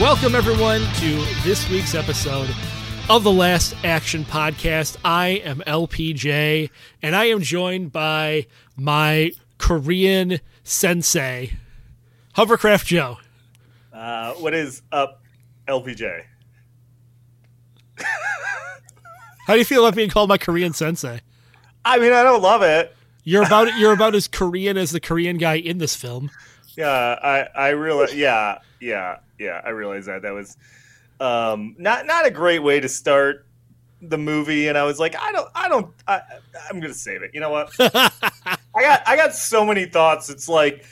Welcome, everyone, to this week's episode of the Last Action Podcast. I am LPJ, and I am joined by my Korean sensei, Hovercraft Joe. Uh, what is up, LPJ? How do you feel about being called my Korean sensei? I mean, I don't love it. You're about you're about as Korean as the Korean guy in this film. Yeah, I I realize. Yeah, yeah, yeah. I realize that that was um, not not a great way to start the movie, and I was like, I don't, I don't, I, I'm gonna save it. You know what? I got I got so many thoughts. It's like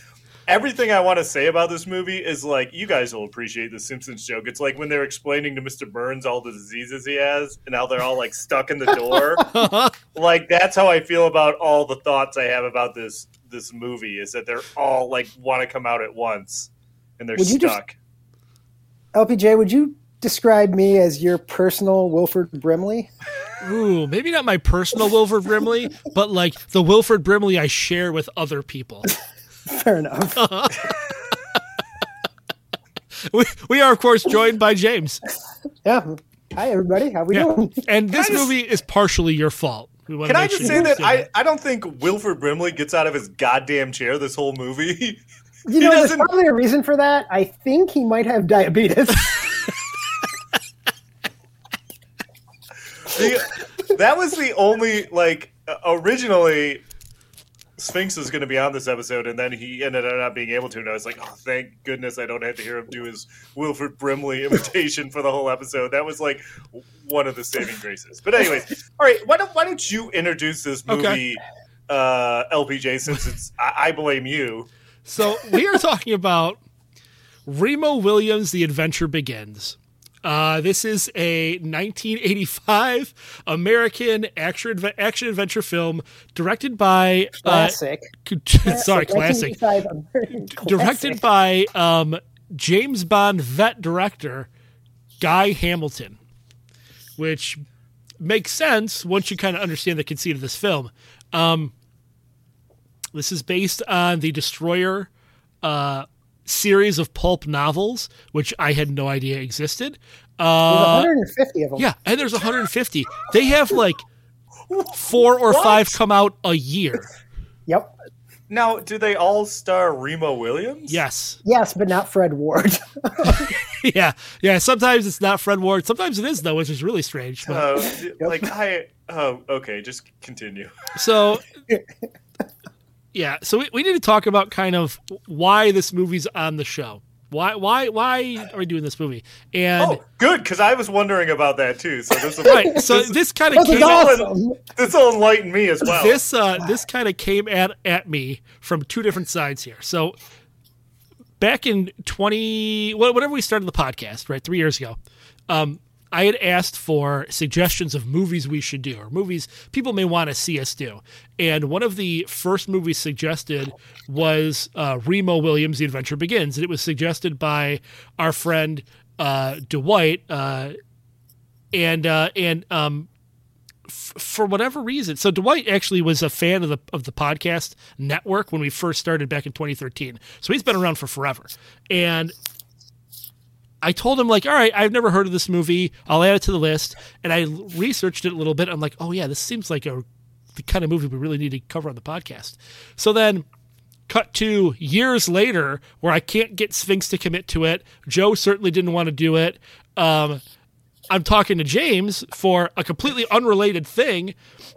everything I want to say about this movie is like you guys will appreciate the Simpsons joke. It's like when they're explaining to Mr. Burns all the diseases he has and how they're all like stuck in the door. like that's how I feel about all the thoughts I have about this this movie is that they're all like want to come out at once and they're Would you just- stuck. LPJ, would you describe me as your personal Wilford Brimley? Ooh, maybe not my personal Wilford Brimley, but like the Wilford Brimley I share with other people. Fair enough. We, we are, of course, joined by James. yeah. Hi, everybody. How are we Yeah. doing? And this just- movie is partially your fault. We Can I just sure say that I, I don't think Wilford Brimley gets out of his goddamn chair this whole movie. You know, there's doesn't- probably a reason for that. I think he might have diabetes. The- that was the only like uh, originally Sphinx was going to be on this episode, and then he ended up not being able to. And I was like, oh, thank goodness I don't have to hear him do his Wilford Brimley imitation for the whole episode. That was like one of the saving graces. But anyways, all right, why don't why don't you introduce this movie, Okay. uh, LPJ? Since it's I, I blame you. So we are talking about Remo Williams' The Adventure Begins. Uh, this is a 1985 American action action adventure film directed by uh, Classic. sorry, classic. 1985 Directed by um, James Bond vet director Guy Hamilton, which makes sense once you kind of understand the conceit of this film. Um, this is based on the Destroyer uh, series of pulp novels, which I had no idea existed. There's Uh, 150 of them. yeah, and there's 150. They have like four or five come out a year. Yep. Now, do they all star Remo Williams? Yes. Yes, but not Fred Ward. Yeah. Yeah. Sometimes it's not Fred Ward. Sometimes it is, though, which is really strange. But, Uh, Like I. Oh, okay. Just continue. so, yeah. So we, we need to talk about kind of why this movie's on the show. Why, why, why are we doing this movie? And Oh, good, because I was wondering about that too. So this will, right, so this kind of This came awesome. this will enlighten me as well. this uh this kind of came at at me from two different sides here. So back in 20 wha- whatever we started the podcast, right? 3 years ago. Um I had asked for suggestions of movies we should do or movies people may want to see us do. And one of the first movies suggested was uh, Remo Williams' The Adventure Begins. And it was suggested by our friend uh, Dwight. Uh, and uh, and um, f- for whatever reason, so Dwight actually was a fan of the of the podcast network when we first started back in 2013. So he's been around for forever, and I told him like, all right, I've never heard of this movie. I'll add it to the list, and I researched it a little bit. I'm like, oh yeah, this seems like a the kind of movie we really need to cover on the podcast. So then cut to years later where I can't get Sphinx to commit to it. Joe certainly didn't want to do it. Um, I'm talking to James for a completely unrelated thing,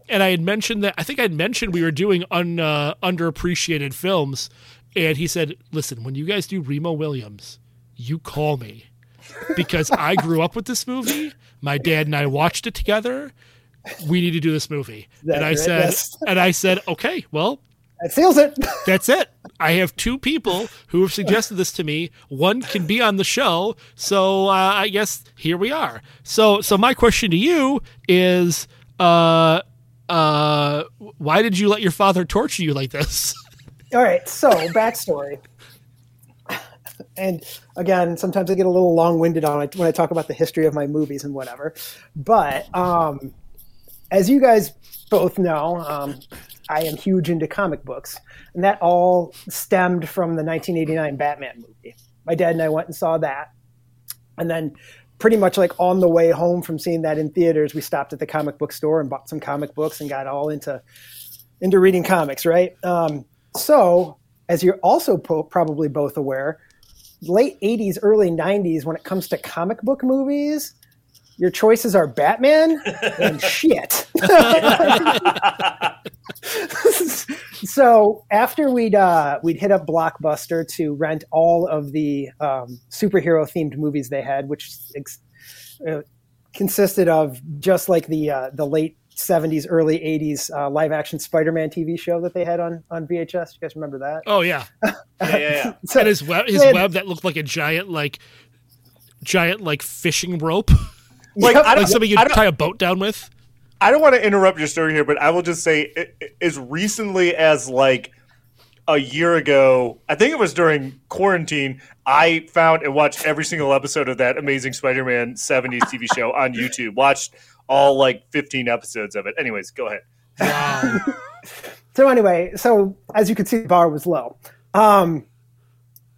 and I had mentioned that I think I'd mentioned we were doing un, uh, underappreciated films, and he said, "Listen, when you guys do Remo Williams, you call me because I grew up with this movie. My dad and I watched it together. We need to do this movie." That and I right? said, Yes. and I said, "Okay, well." That seals it. That's it. I have two people who have suggested this to me. One can be on the show, so uh, I guess here we are. So, so my question to you is, uh, uh, why did you let your father torture you like this? All right, so backstory. And again, sometimes I get a little long-winded on it when I talk about the history of my movies and whatever. But um, as you guys both know, um, I am huge into comic books, and that all stemmed from the 1989 Batman movie. My dad and I went and saw that, and then pretty much like on the way home from seeing that in theaters, we stopped at the comic book store and bought some comic books and got all into into reading comics. Right. Um, so, as you're also po- probably both aware, late 80s, early 90s, when it comes to comic book movies, your choices are Batman and shit. so after we'd uh, we'd hit up Blockbuster to rent all of the um, superhero themed movies they had, which ex- uh, consisted of just like the uh, the late 70s, early 80s uh, live action Spider Man TV show that they had on on VHS. You guys remember that? Oh yeah, Yeah, yeah, yeah. So- and his web, his had- web that looked like a giant like giant like fishing rope, Like, Yep. I don't, like something you I don't- tie a boat down with. I don't want to interrupt your story here, but I will just say, i- i- as recently as like a year ago, I think it was during quarantine, I found and watched every single episode of that Amazing Spider-Man '70s TV show on YouTube. Watched all like 15 episodes of it. Anyways, go ahead. Wow. so anyway, so as you can see, the bar was low. Um,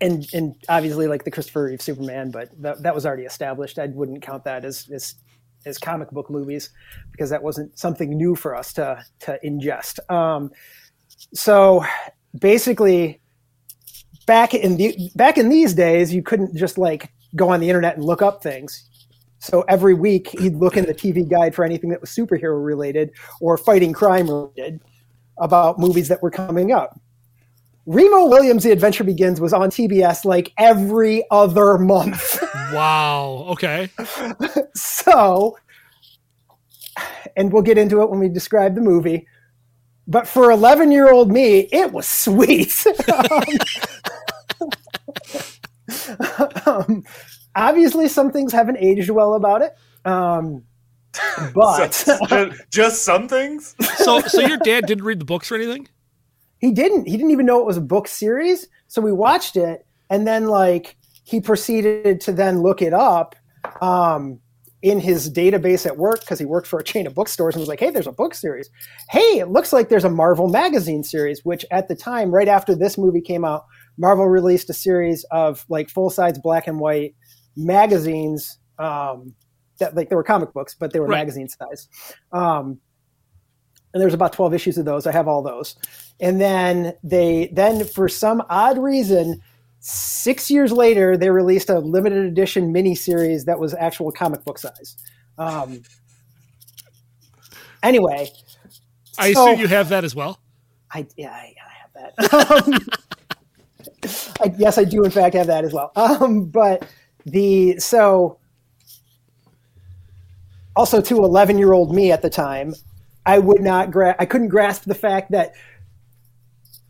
and and obviously like the Christopher Reeve Superman, but that, that was already established. I wouldn't count that as, as as comic book movies because that wasn't something new for us to to ingest. Um, so basically, back in the back in these days, you couldn't just like go on the internet and look up things. So every week he'd look in the TV guide for anything that was superhero related or fighting crime related about movies that were coming up. Remo Williams' The Adventure Begins was on TBS like every other month. wow. Okay. so, and we'll get into it when we describe the movie. But for 11 year old me, it was sweet. um, obviously, some things haven't aged well about it. Um, but So- just, just some things. So so your dad didn't read the books or anything? he didn't he didn't even know it was a book series so we watched it and then like he proceeded to then look it up um, in his database at work because he worked for a chain of bookstores and was like hey there's a book series hey it looks like there's a marvel magazine series which at the time right after this movie came out marvel released a series of like full-size black and white magazines um, that like they were comic books but they were Right. magazine size um, and there's about 12 issues of those i have all those and then they then for some odd reason six years later they released a limited edition mini series that was actual comic book size um, anyway I So- assume you have that as well. I yeah, I, I have that. Um, I, yes, I do in fact have that as well. Um, but the so also to 11 year old me at the time, I would not gra- I couldn't grasp the fact that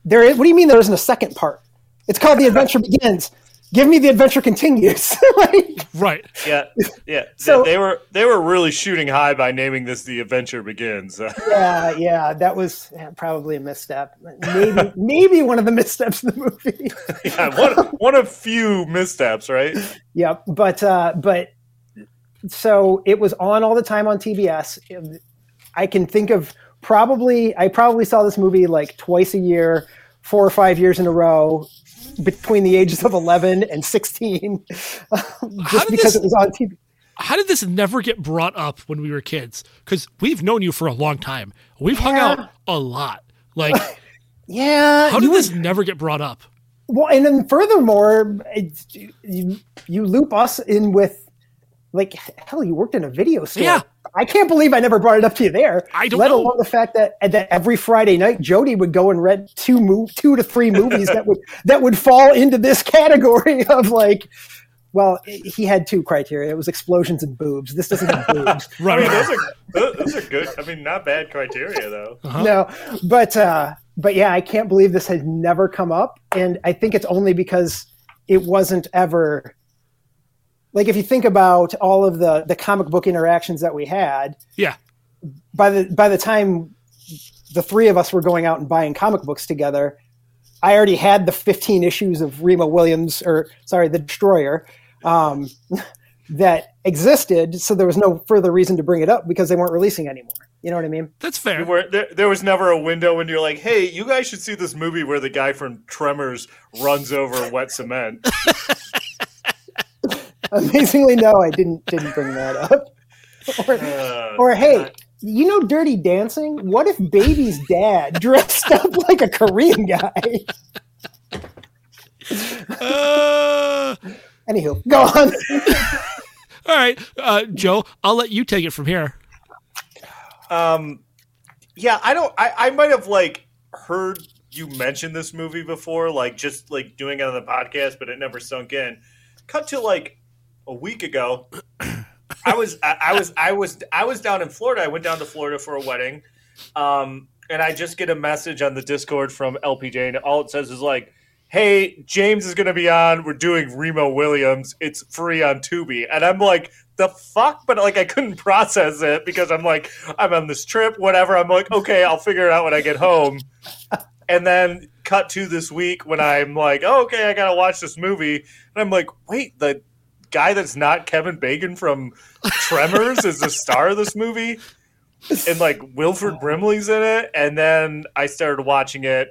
there is. What do you mean there isn't a second part? It's called The Adventure Begins. Give me the adventure continues. like, Right. Yeah, yeah. So- they were they were really shooting high by naming this "The Adventure Begins." yeah, yeah, that was probably a misstep. Maybe maybe one of the missteps in the movie. yeah, one one of few missteps, right? Yeah, but uh, but so it was on all the time on TBS. I can think of probably I probably saw this movie like twice a year, four or five years in a row, between the ages of eleven and sixteen, just because this- it was on TV. How did this never get brought up when we were kids? Because we've known you for a long time. We've hung out a lot. Like, Yeah, how did this never get brought up? Well, and then furthermore, it's, you, you loop us in with like hell. You worked in a video store. Yeah. I can't believe I never brought it up to you there. I don't let know. alone the fact that that every Friday night Jody would go and rent two move two to three movies that would that would fall into this category of like. Well, he had two criteria. It was explosions and boobs. This doesn't have boobs. I Right. mean, those are those- those are good. I mean, not bad criteria though. Uh-huh. No, but uh, but yeah, I can't believe this has never come up, and I think it's only because it wasn't ever like if you think about all of the the comic book interactions that we had Yeah. by the by the time the three of us were going out and buying comic books together i already had the 15 issues of remo williams or sorry the destroyer um, that existed so there was no further reason to bring it up because they weren't releasing anymore you know what i mean That's fair. Where there, there was never a window when you're like, "Hey, you guys should see this movie where the guy from Tremors runs over wet cement." amazingly no i didn't didn't bring that up or, Uh, or hey you know dirty dancing what if baby's dad dressed up like a korean guy Uh, anywho go on all right, uh, Joe, I'll let you take it from here. Um, yeah, I don't. I, I might have like heard you mention this movie before, like just like doing it on the podcast, but it never sunk in. Cut to like a week ago. I was I, I was I was I was down in Florida. I went down to Florida for a wedding, um, and I just get a message on the Discord from LPJ, and all it says is like, "Hey, James is going to be on. We're doing Remo Williams. It's free on Tubi." And I'm like, "The fuck?" But like, I couldn't process it because I'm like, I'm on this trip, whatever. I'm like, okay, I'll figure it out when I get home. and then cut to this week when I'm like, oh, okay, I gotta watch this movie, and I'm like, wait, the guy that's not Kevin Bacon from Tremors is the star of this movie, and like Wilford Brimley's in it, and then I started watching it,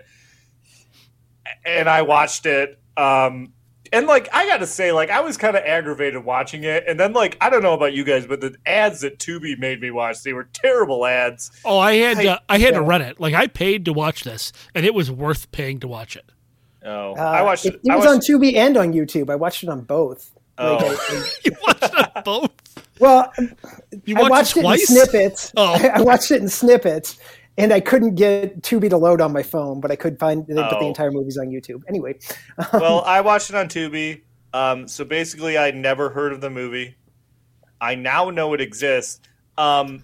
and I watched it. Um, and like I gotta say, like I was kind of aggravated watching it, and then like I don't know about you guys, but the ads that Tubi made me watch, they were terrible ads. Oh, I had Hey, uh, I had to yeah. rent it. Like I paid to watch this, and it was worth paying to watch it. Oh, Uh, I watched it. it. It was watched, on Tubi and on YouTube. I watched it on both. Oh. Like, You watched it both. well, You I watched, watched it it in snippets. Oh. I, I watched it in snippets, and I couldn't get Tubi to load on my phone, but I could find Oh. the entire movie's on YouTube. Anyway, well, I watched it on Tubi. Um, so basically, I never heard of the movie. I now know it exists. Um,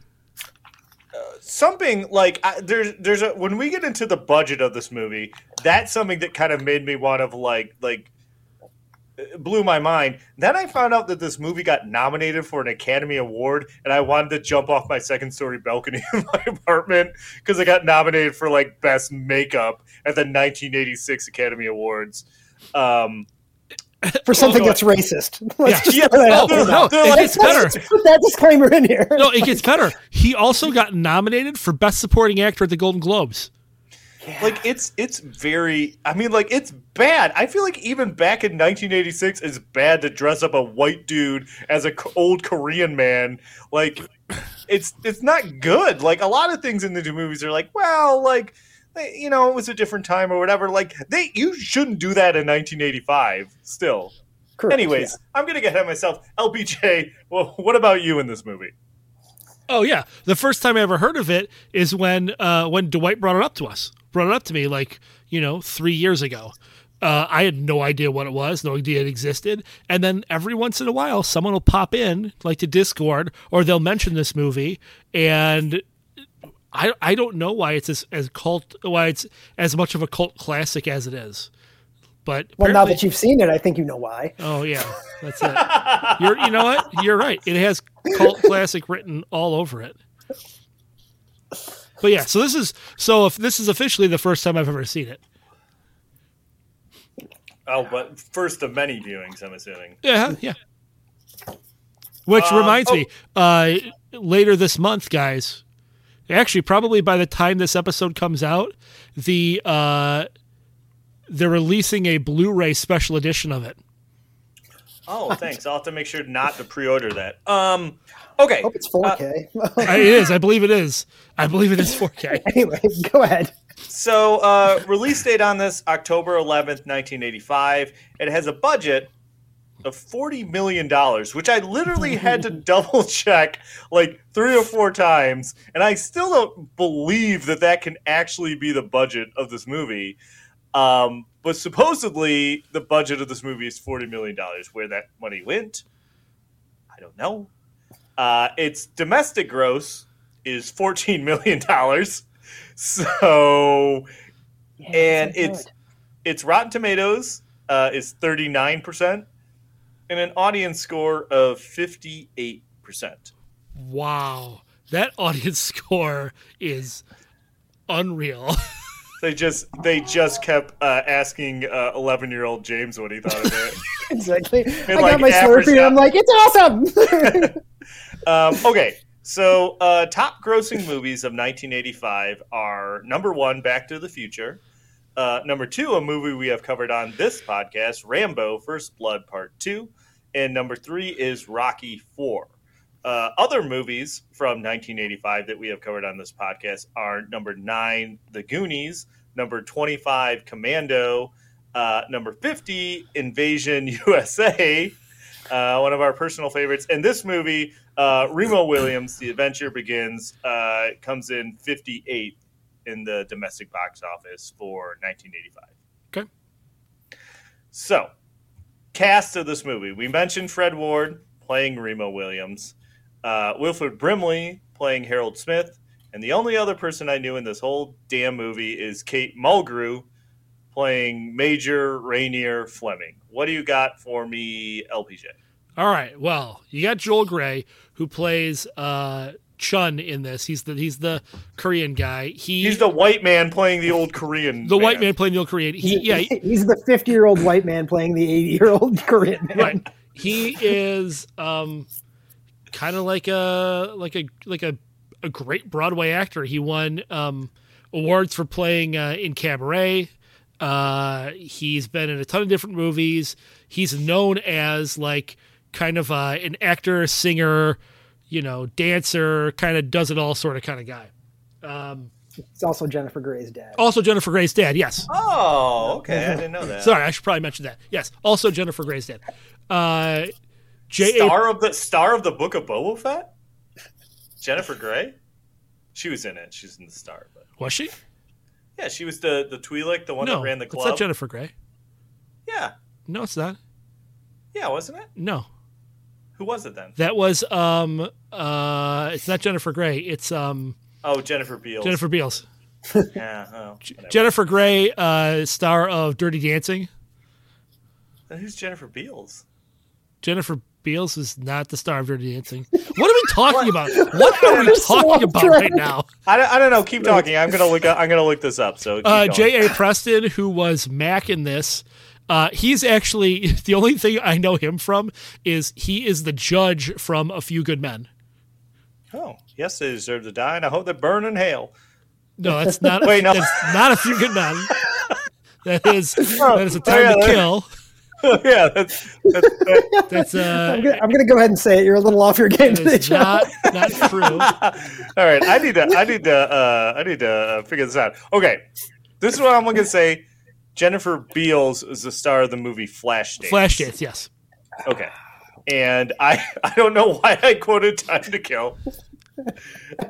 something like I, there's there's a when we get into the budget of this movie, that's something that kind of made me want to like like blew my mind. Then I found out that this movie got nominated for an Academy Award, and I wanted to jump off my second story balcony in my apartment because it got nominated for like best makeup at the 1986 Academy Awards. Um, for something go that's racist. Let's just Yeah. that Oh, out there. no, They're it like- gets better. Let's put that disclaimer in here. No, it gets better. He also got nominated for Best Supporting Actor at the Golden Globes. Like it's it's very i mean like it's bad. I feel like even back in 1986 it's bad to dress up a white dude as a old korean man. Like it's it's not good. Like a lot of things in the new movies are like well like you know it was a different time or whatever. Like they you shouldn't do that in 1985 still. Correct, anyways i'm gonna get ahead of myself. LPJ well what about you in this movie? Oh yeah, the first time I ever heard of it is when uh, when Dwight brought it up to us, brought it up to me like you know three years ago. Uh, I had no idea what it was, no idea it existed, and then every once in a while, someone will pop in like to Discord or they'll mention this movie, and I I don't know why it's as, as cult why it's as much of a cult classic as it is, but Well, now that you've seen it, I think you know why. Oh yeah, that's it. You're, you know what? You're right. It has cult classic written all over it. But yeah, so this is so if this is officially the first time I've ever seen it. oh but first of many viewings i'm assuming Yeah, yeah. Which Um, reminds me, uh, later this month, guys. Actually, probably by the time this episode comes out, the uh, they're releasing a Blu-ray special edition of it. Oh, thanks. I'll have to make sure not to pre-order that. Um, okay. I hope it's 4K. I- it is. I believe it is. I believe it is 4K. anyway, go ahead. So, uh, release date on this October 11th, 1985. It has a budget of $40 million, which I literally had to double check like three or four times. And I still don't believe that that can actually be the budget of this movie. Um, but supposedly, the budget of this movie is $40 million. Where that money went, I don't know. Uh, its domestic gross is $14 million. So and it's good. its Rotten Tomatoes uh, is thirty nine percent, and an audience score of fifty eight percent. Wow, that audience score is unreal. They just they just kept uh, asking eleven year old James what he thought of it. exactly. I like, got my average Slurpee. I'm like, it's awesome. Um, okay, so uh, top grossing movies of 1985 are number one, Back to the Future. Uh, number two, a movie we have covered on this podcast, Rambo: First Blood Part Two, and number three is Rocky Four. Uh, other movies from 1985 that we have covered on this podcast are number nine, The Goonies, number 25, Commando, uh, number 50, Invasion USA, uh, one of our personal favorites. And this movie, uh, Remo Williams, The Adventure Begins, uh, comes in 58 in the domestic box office for 1985. Okay. So, cast of this movie. We mentioned Fred Ward playing Remo Williams, uh, Wilford Brimley playing Harold Smith, and the only other person I knew in this whole damn movie is Kate Mulgrew playing Major Rayner Fleming. What do you got for me, LPJ? All right. Well, you got Joel Grey who plays uh, Chiun in this. He's the he's the Korean guy. He, He's the white man playing the old Korean. the white man playing the old Korean. He, yeah, he's the 50 year old white man playing the 80 year old Korean man. right. He is um, kind of like a like a like a a great Broadway actor. He won um, awards for playing uh, in Cabaret. Uh, he's been in a ton of different movies. He's known as like kind of uh, an actor, singer, you know, dancer, kind of does it all sort of kind of guy. Um, It's also Jennifer Grey's dad. also Jennifer Grey's dad. Yes. Oh, okay. I didn't know that. Sorry, I should probably mention that. Yes. Also Jennifer Grey's dad. Uh, J. A. Star of the star of the Book of Boba Fett, Jennifer Grey. She was in it. She's in the star, but Was she? yeah, she was the the Twi'lek, the one No, that ran the it's club. not Jennifer Grey. yeah, No, it's not. yeah, wasn't it? No, Who was it then? that was um uh it's not Jennifer Grey. It's um Oh, Jennifer Beals. Jennifer Beals. Yeah. Oh. Jennifer Grey, uh, star of Dirty Dancing. Then who's Jennifer Beals? Jennifer Beals is not the star of Dirty Dancing. What are we talking about? What are we talking about track. right now? I don't, I don't know. Keep talking. I'm gonna look. Up, I'm gonna look this up. So Uh. J. A. Preston, who was Mac in this, uh, he's actually the only thing I know him from is he is the judge from A Few Good Men. Oh, yes, they deserve to die, and I hope they burn in hell. No, that's not. Wait, no. that's not A Few Good Men. That is that is a Oh, time yeah, to that- kill. yeah, that's, that's, that, That's uh, I'm gonna, I'm gonna go ahead and say it. You're a little off your game that today, not not true. all right. I need to. I need to. Uh, I need to uh, figure this out. Okay, this is what I'm gonna say. Jennifer Beals is the star of the movie Flashdance. Flashdance, yes. Okay. And I, I don't know why I quoted Time to Kill.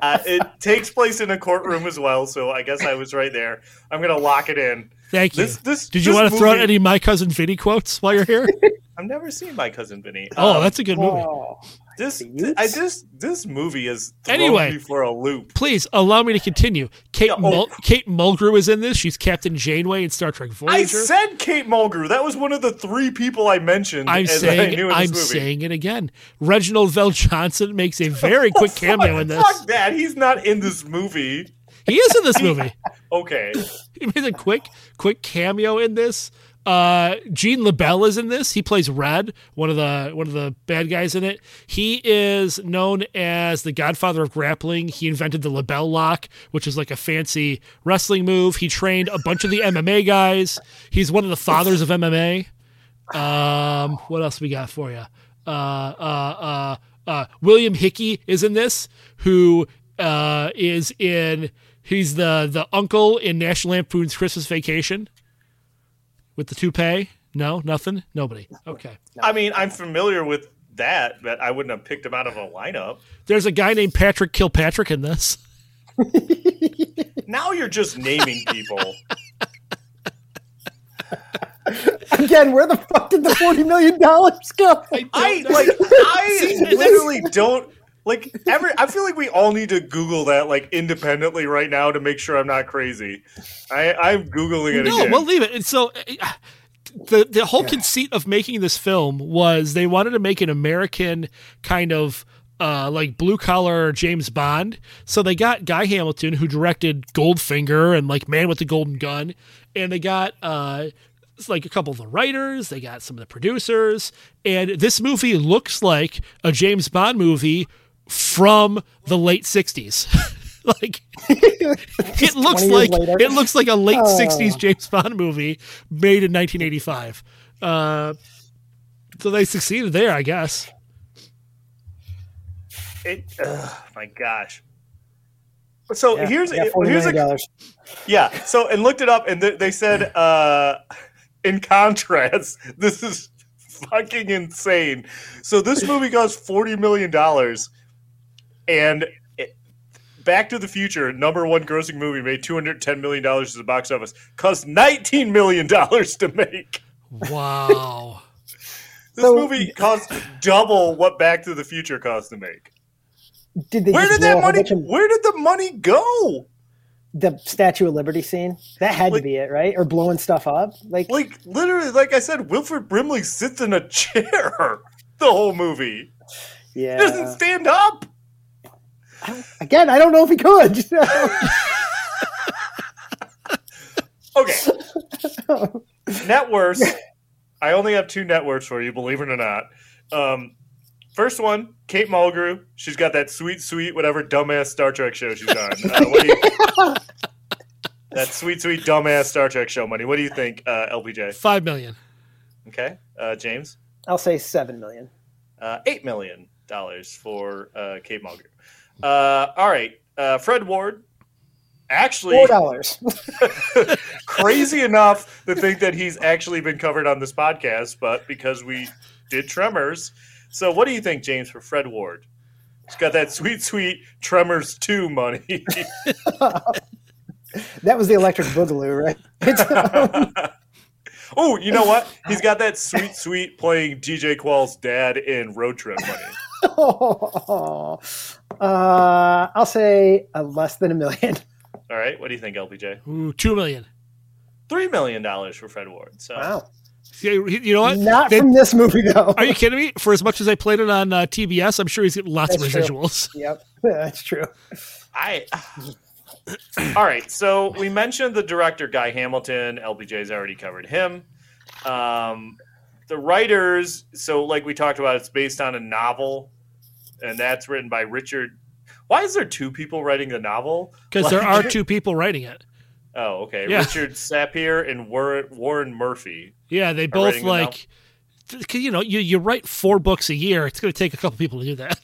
Uh, it takes place in a courtroom as well, so I guess I was right there. I'm gonna lock it in. Thank you. This, this, Did you want to throw out any my cousin Vinny quotes while you're here? I've never seen my cousin Vinny. Oh, Um, that's a good movie. Oh, this. Utes? I just this movie is Anyway. me for a loop. Please allow me to continue. Kate Yeah, oh. Mul- Kate Mulgrew is in this. She's Captain Janeway in Star Trek Voyager. I said Kate Mulgrew. That was one of the three people I mentioned. I'm as I saying knew in I'm movie. saying it again. Reginald VelJohnson makes a very quick cameo in this. Fuck that. He's not in this movie. He is in this movie. Okay. He made a quick quick cameo in this. Uh, Gene LeBell is in this. He plays Red, one of the one of the bad guys in it. He is known as the godfather of grappling. He invented the LeBell lock, which is like a fancy wrestling move. He trained a bunch of the MMA guys. He's one of the fathers of MMA. Um, what else we got for you? Uh, uh, uh, uh, William Hickey is in this, who uh, is in. He's the the uncle in National Lampoon's Christmas Vacation with the toupee. No, nothing. Nobody. Okay. I mean, I'm familiar with that, but I wouldn't have picked him out of a lineup. There's a guy named Patrick Kilpatrick in this. Now you're just naming people. Again, where the fuck did the forty million dollars go? I like I literally don't Like every, I feel like we all need to Google that like independently right now to make sure I'm not crazy. I, I'm googling it again. No, again. we'll leave it. And so uh, the the whole conceit of making this film was they wanted to make an American kind of uh, like blue collar James Bond. So they got Guy Hamilton who directed Goldfinger and like Man with the Golden Gun, and they got uh, it's like a couple of the writers, they got some of the producers, and this movie looks like a James Bond movie from the late '60s. like it looks like later. it looks like a late Oh. '60s James Bond movie made in 1985. Uh, so they succeeded there, I guess. It, ugh, my gosh. So Yeah, here's yeah, here's a dollars. yeah. So and looked it up, and th- they said, uh, in contrast, this is fucking insane. So this movie cost forty million dollars, and it, Back to the Future, number one grossing movie, made two hundred ten million dollars at the box office. Cost nineteen million dollars to make. Wow. This So- movie cost double what Back to the Future cost to make. Did they Where did that blow a whole money? of- Where did the money go? the Statue of Liberty scene? That had Like- to be it, right? Or blowing stuff up? Like, Like literally, like I said, Wilford Brimley sits in a chair the whole movie. He doesn't stand up. Again, I don't know if he could. Okay. net worths. I only have two net worths for you, believe it or not. Um, first one, Kate Mulgrew. She's got that sweet, sweet, whatever dumbass Star Trek show she's on. Uh, what do you, that sweet, sweet, dumbass Star Trek show money. What do you think, uh, LPJ? Five million. Okay, uh, James. I'll say seven million. uh, eight million dollars for uh, Kate Mulgrew. Uh, all right, uh, Fred Ward. Actually, Four dollars. crazy enough to think that he's actually been covered on this podcast, but because we did Tremors. So, what do you think, James, for Fred Ward? He's got that sweet, sweet Tremors 2 money. that was the electric boogaloo, right? Oh, you know what? He's got that sweet, sweet playing DJ Qualls' dad in Road Trip money. uh, I'll say uh, less than a million. All right, what do you think, LPJ? Ooh, two million. $3 million for Fred Ward. So, Wow. Yeah, You know what? Not They- from this movie, though. Are you kidding me? For as much as I played it on uh, TBS, I'm sure he's getting lots of That's true. residuals. Yep, that's true. I. All right, so we mentioned the director Guy Hamilton. LPJ's already covered him. Um, the writers, so like we talked about, it's based on a novel, and that's written by Richard. Why is there two people writing the novel? Because there are two people writing it. Oh, okay. Yeah. Richard Sapir and Warren, Warren Murphy. Yeah, they both writing the like, you know, you, you write four books a year. It's going to take a couple people to do that.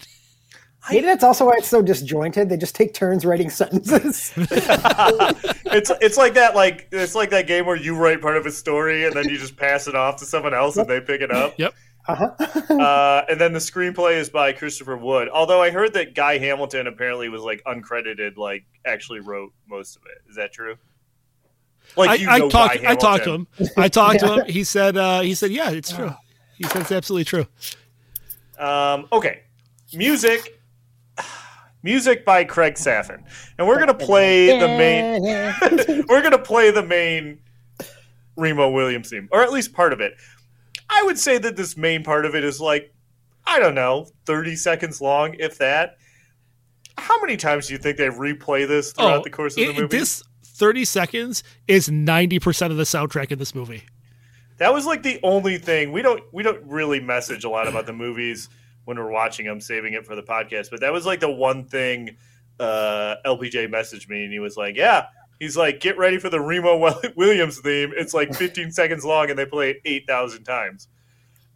Maybe that's also why it's so disjointed. They just take turns writing sentences. it's it's like that like it's like that game where you write part of a story and then you just pass it off to someone else and they pick it up. Yep. Uh huh. and then the screenplay is by Christopher Wood. Although I heard that Guy Hamilton apparently was like uncredited, like actually wrote most of it. Is that true? Like I, you I know talked. Guy I talked to him. I talked to him. He said. Uh, he said, "Yeah, it's true." He said it's absolutely true. Um, okay, music. Music by Craig Safan, and we're gonna play the main. we're gonna play the main Remo Williams theme, or at least part of it. I would say that this main part of it is like, I don't know, thirty seconds long, if that. How many times do you think they replay this throughout oh, the course of the Oh, movie? this thirty seconds is ninety percent of the soundtrack in this movie. That was like the only thing we don't we don't really message a lot about the movies when we're watching them, saving it for the podcast. But that was like the one thing uh, LPJ messaged me, and he was like, "Yeah." He's like, "Get ready for the Remo Williams theme. It's like 15 seconds long, and they play it 8,000 times."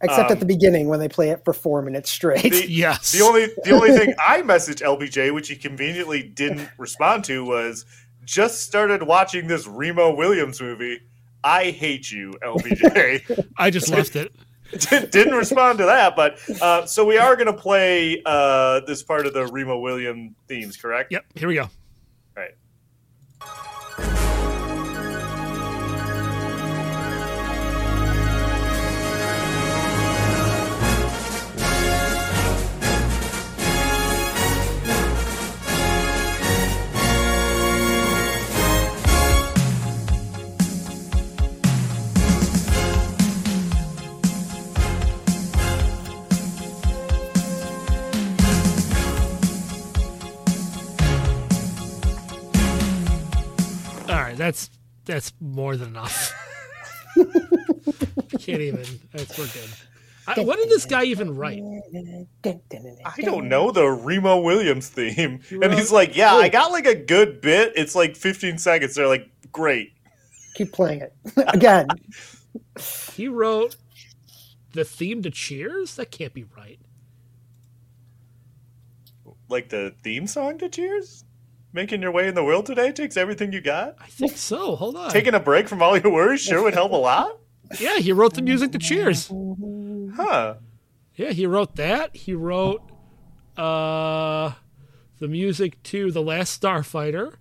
Except Um, at the beginning when they play it for four minutes straight. The, Yes. the only the only thing I messaged LPJ, which he conveniently didn't respond to, was just started watching this Remo Williams movie. I hate you, LPJ. I just left it. Didn't respond to that, but uh, so we are going to play uh, this part of the Remo William themes, correct? Yep. Here we go. All right. That's that's more than enough. Can't even. That's we're good. I, what did this guy even write? I don't know the Remo Williams theme. And he's like, Yeah, I got like a good bit. It's like 15 seconds. They're like, Great. Keep playing it again. He wrote the theme to Cheers. That can't be right. Like the theme song to Cheers? Making your way in the world today takes everything you got? I think so. Hold on. Taking a break from all your worries sure would help a lot? yeah, he wrote the music to Cheers. Huh. Yeah, he wrote that. He wrote uh the music to The Last Starfighter.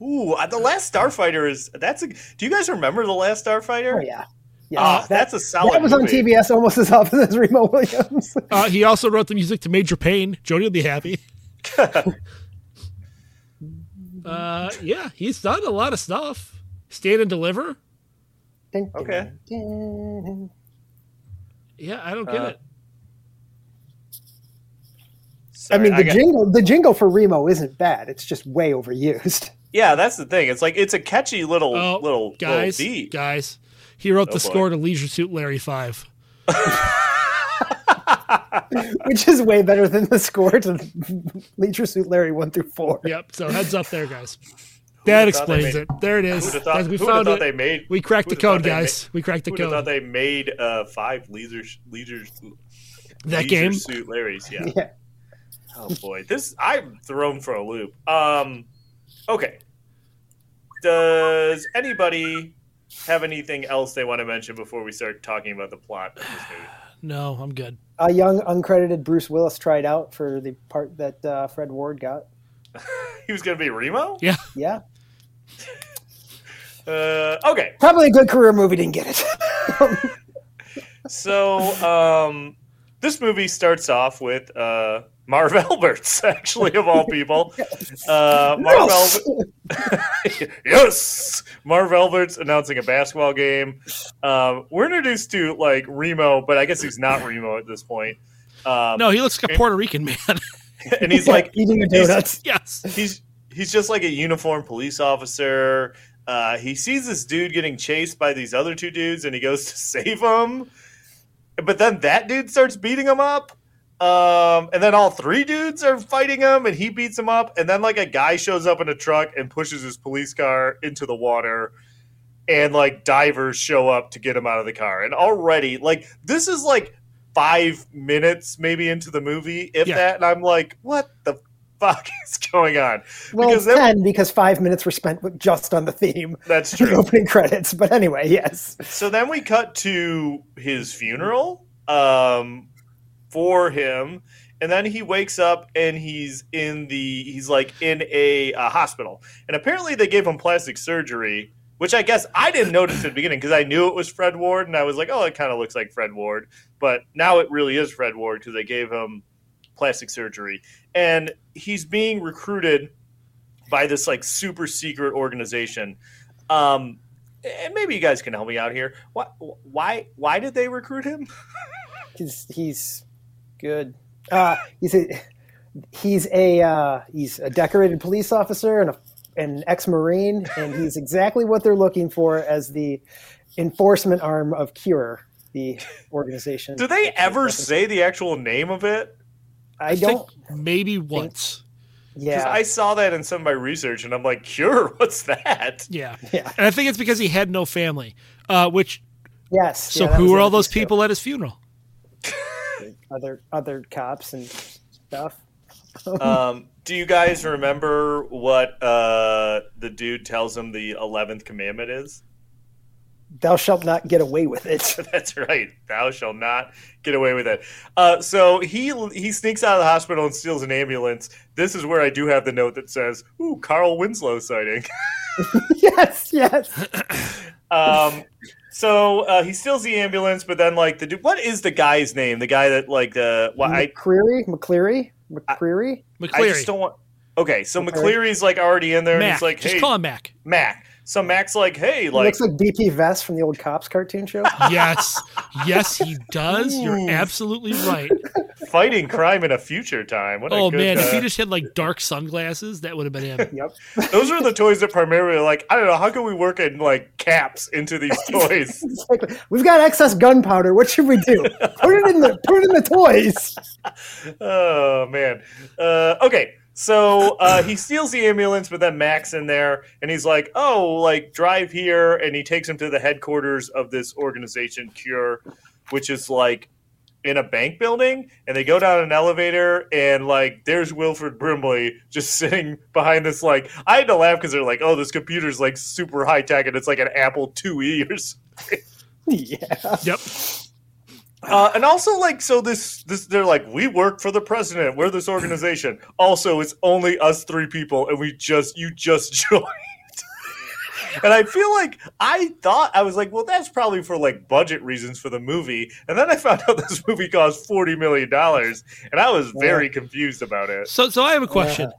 Ooh, uh, the last Starfighter is that's a. Do you guys remember the last Starfighter? Oh yeah, yeah. Ah, that, that's a solid. that was on. TBS almost as often as Remo Williams. Uh, he also wrote the music to Major Payne. Jody will be happy. uh, yeah, he's done a lot of stuff. Stand and Deliver. Okay. Yeah, I don't get Uh, it. I mean, the got- jingle, the jingle for Remo isn't bad. It's just way overused. Yeah, that's the thing. It's like it's a catchy little Oh, little guys, little beat. guys, he wrote Oh, the boy. score to Leisure Suit Larry Five. which is way better than the score to Leisure Suit Larry one through four. Yep. So heads up there, guys. That would've thought they explains it. There it is. Who'd have thought, Guys, we who'd found thought it. they made? we cracked the who'd have thought code, they guys. we cracked the Who'd thought they made uh, five leisure leisure That leisure game. suit Larrys? Yeah. Yeah. Oh boy, this I'm thrown for a loop. Um, okay. Does anybody have anything else they want to mention before we start talking about the plot of this movie? No, I'm good. A young uncredited Bruce Willis tried out for the part that uh, Fred Ward got. He was going to be Remo. Yeah. Yeah, Uh, okay, probably a good career movie. Didn't get it. so um, this movie starts off with uh, Marv Alberts, actually of all people. Uh, Marv Albert- yes, Marv Alberts announcing a basketball game. Um, we're introduced to like Remo, but I guess he's not Remo at this point. Um, No, he looks like a Puerto Rican man. and he's like eating the he's- donuts. yes. he's he's just like a uniformed police officer. Uh, he sees this dude getting chased by these other two dudes, and he goes to save him. But then that dude starts beating him up. Um, and then all three dudes are fighting him, and he beats him up. And then like a guy shows up in a truck and pushes his police car into the water. And like divers show up to get him out of the car. And already, like this is like five minutes maybe into the movie, if Yeah. that. And I'm like, what the fuck is going on? Well, Because it's then- ten because five minutes were spent with- just on the theme, That's the true. opening credits. But anyway, yes. so then we cut to his funeral um, for him, and then he wakes up and he's in the he's like in a, uh hospital, and apparently they gave him plastic surgery. Which I guess I didn't notice at the beginning because I knew it was Fred Ward, and I was like, "Oh, it kind of looks like Fred Ward." But now it really is Fred Ward because they gave him plastic surgery, and he's being recruited by this like super secret organization. Um, and maybe you guys can help me out here. Why? Why? Why did they recruit him? He's he's good. Uh, he's a he's a uh, he's a decorated police officer and a, an ex-marine, and he's exactly what they're looking for as the enforcement arm of Cure, the organization. Do they ever say the actual name of it? I I think don't. maybe once. Because Yeah, I saw that in some of my research, and I'm like, "Cure? What's that?" Yeah. yeah. And I think it's because he had no family. Uh, which Yes. so yeah, who were all those piece to it. people at his funeral? Other other cops and stuff. um, do you guys remember what uh, the dude tells him the eleventh commandment is? Thou shalt not get away with it. That's right. Thou shalt not get away with it. Uh, so he he sneaks out of the hospital and steals an ambulance. This is where I do have the note that says, "Ooh, Carl Winslow sighting." yes, yes. Um, so uh, he steals the ambulance, but then like the dude, what is the guy's name? The guy that like the well, I McCreary, McCleary, McCreary. I McCleary. just don't want. Okay, so Okay. McCleary's like already in there, and he's like, hey, Just call him Mac. Mac." So Mac's like, "Hey, He like, looks like BP Vest from the old Cops cartoon show. Yes. yes, he does. You're absolutely right. fighting crime in a future time. What a Oh good, man, if uh, he just had like dark sunglasses, that would have been him. Yep. those are the toys that primarily like I don't know how can we work in like caps into these toys. Exactly. We've got excess gunpowder. What should we do? Put it in the put it in the toys. oh man. Uh, okay. So uh, he steals the ambulance, but then Max in there, and he's like, "Oh, like drive here," and he takes him to the headquarters of this organization, Cure, which is like in a bank building. And they go down an elevator, and like there's Wilford Brimley just sitting behind this. Like I had to laugh because they're like, "Oh, this computer's like super high tech, and it's like an Apple IIe or something." Yeah. Yep. Uh, and also, like, so this, this, they're like, we work for the president. We're this organization. Also, it's only us three people, and we just, you just joined. and I feel like I thought I was like, well, that's probably for like budget reasons for the movie. And then I found out this movie cost forty million dollars, and I was very confused about it. So, so I have a question.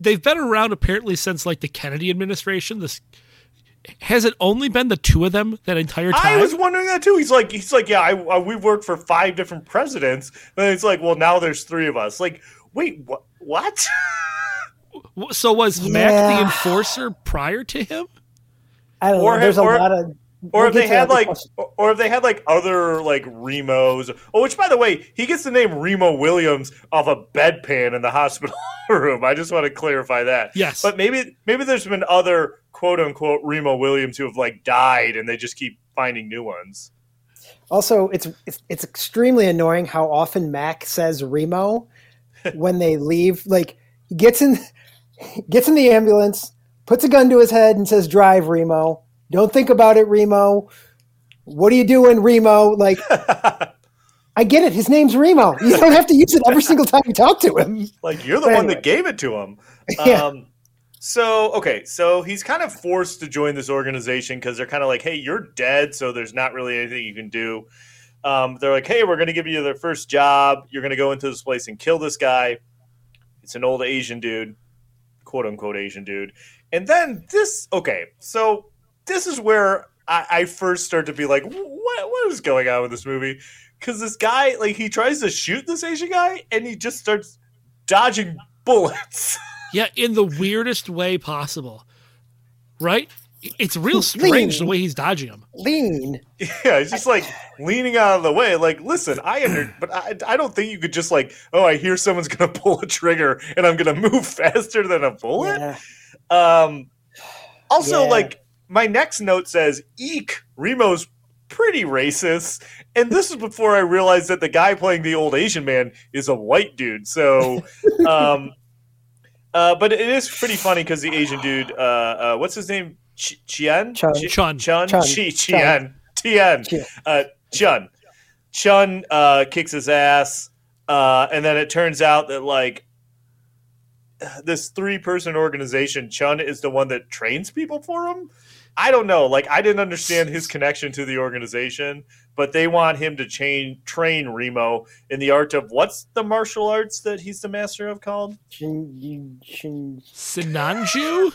They've been around apparently since like the Kennedy administration. This has it only been the two of them that entire time? I was wondering that too. He's like, he's like, yeah, I, I, we've worked for five different presidents. And it's like, well, now there's three of us. Like, wait, what? What? So was Mac the enforcer prior to him? I don't Or know. There's have- a or- lot of or we'll if they had like, question. or if they had like other like Remos. Oh, which by the way, he gets the name Remo Williams off a bedpan in the hospital room. I just want to clarify that. Yes. but maybe maybe there's been other quote unquote Remo Williams who have like died, and they just keep finding new ones. Also, it's, it's it's extremely annoying how often Mac says Remo when they leave. Like he gets in gets in the ambulance, puts a gun to his head, and says, "Drive, Remo." Don't think about it, Remo. What are you doing, Remo? Like, I get it. His name's Remo. You don't have to use it every single time you talk to him. Like you're the But one anyway. that gave it to him. Yeah. Um, So okay, so he's kind of forced to join this organization because they're kind of like, "Hey, you're dead, so there's not really anything you can do." Um, they're like, "Hey, we're going to give you the first job. You're going to go into this place and kill this guy. It's an old Asian dude, quote unquote Asian dude." And then this, okay, so this is where I, I first start to be like, "What? What is going on with this movie?" Because this guy, like, he tries to shoot this Asian guy, and he just starts dodging bullets. Yeah, in the weirdest way possible. Right? It's real strange the way he's dodging them. Lean. yeah, he's just like leaning out of the way. Like, listen, I under, but I, I don't think you could just like, oh, I hear someone's gonna pull a trigger and I'm gonna move faster than a bullet. Yeah. Um, also, Yeah. like, my next note says, "Eek, Remo's pretty racist," and this is before I realized that the guy playing the old Asian man is a white dude. So, um, uh, but it is pretty funny because the Asian dude, uh, uh, what's his name? Ch- Chien? Chiun. Ch- Chiun. Chiun. Chiun. Chi- Chien. Tien. Chiun. Uh, Chiun. Chiun uh, kicks his ass, uh, and then it turns out that like this three person organization, Chiun is the one that trains people for him. I don't know. Like I didn't understand his connection to the organization, but they want him to chain, train Remo in the art of what's the martial arts that he's the master of called? Shin- shin- Sinanju?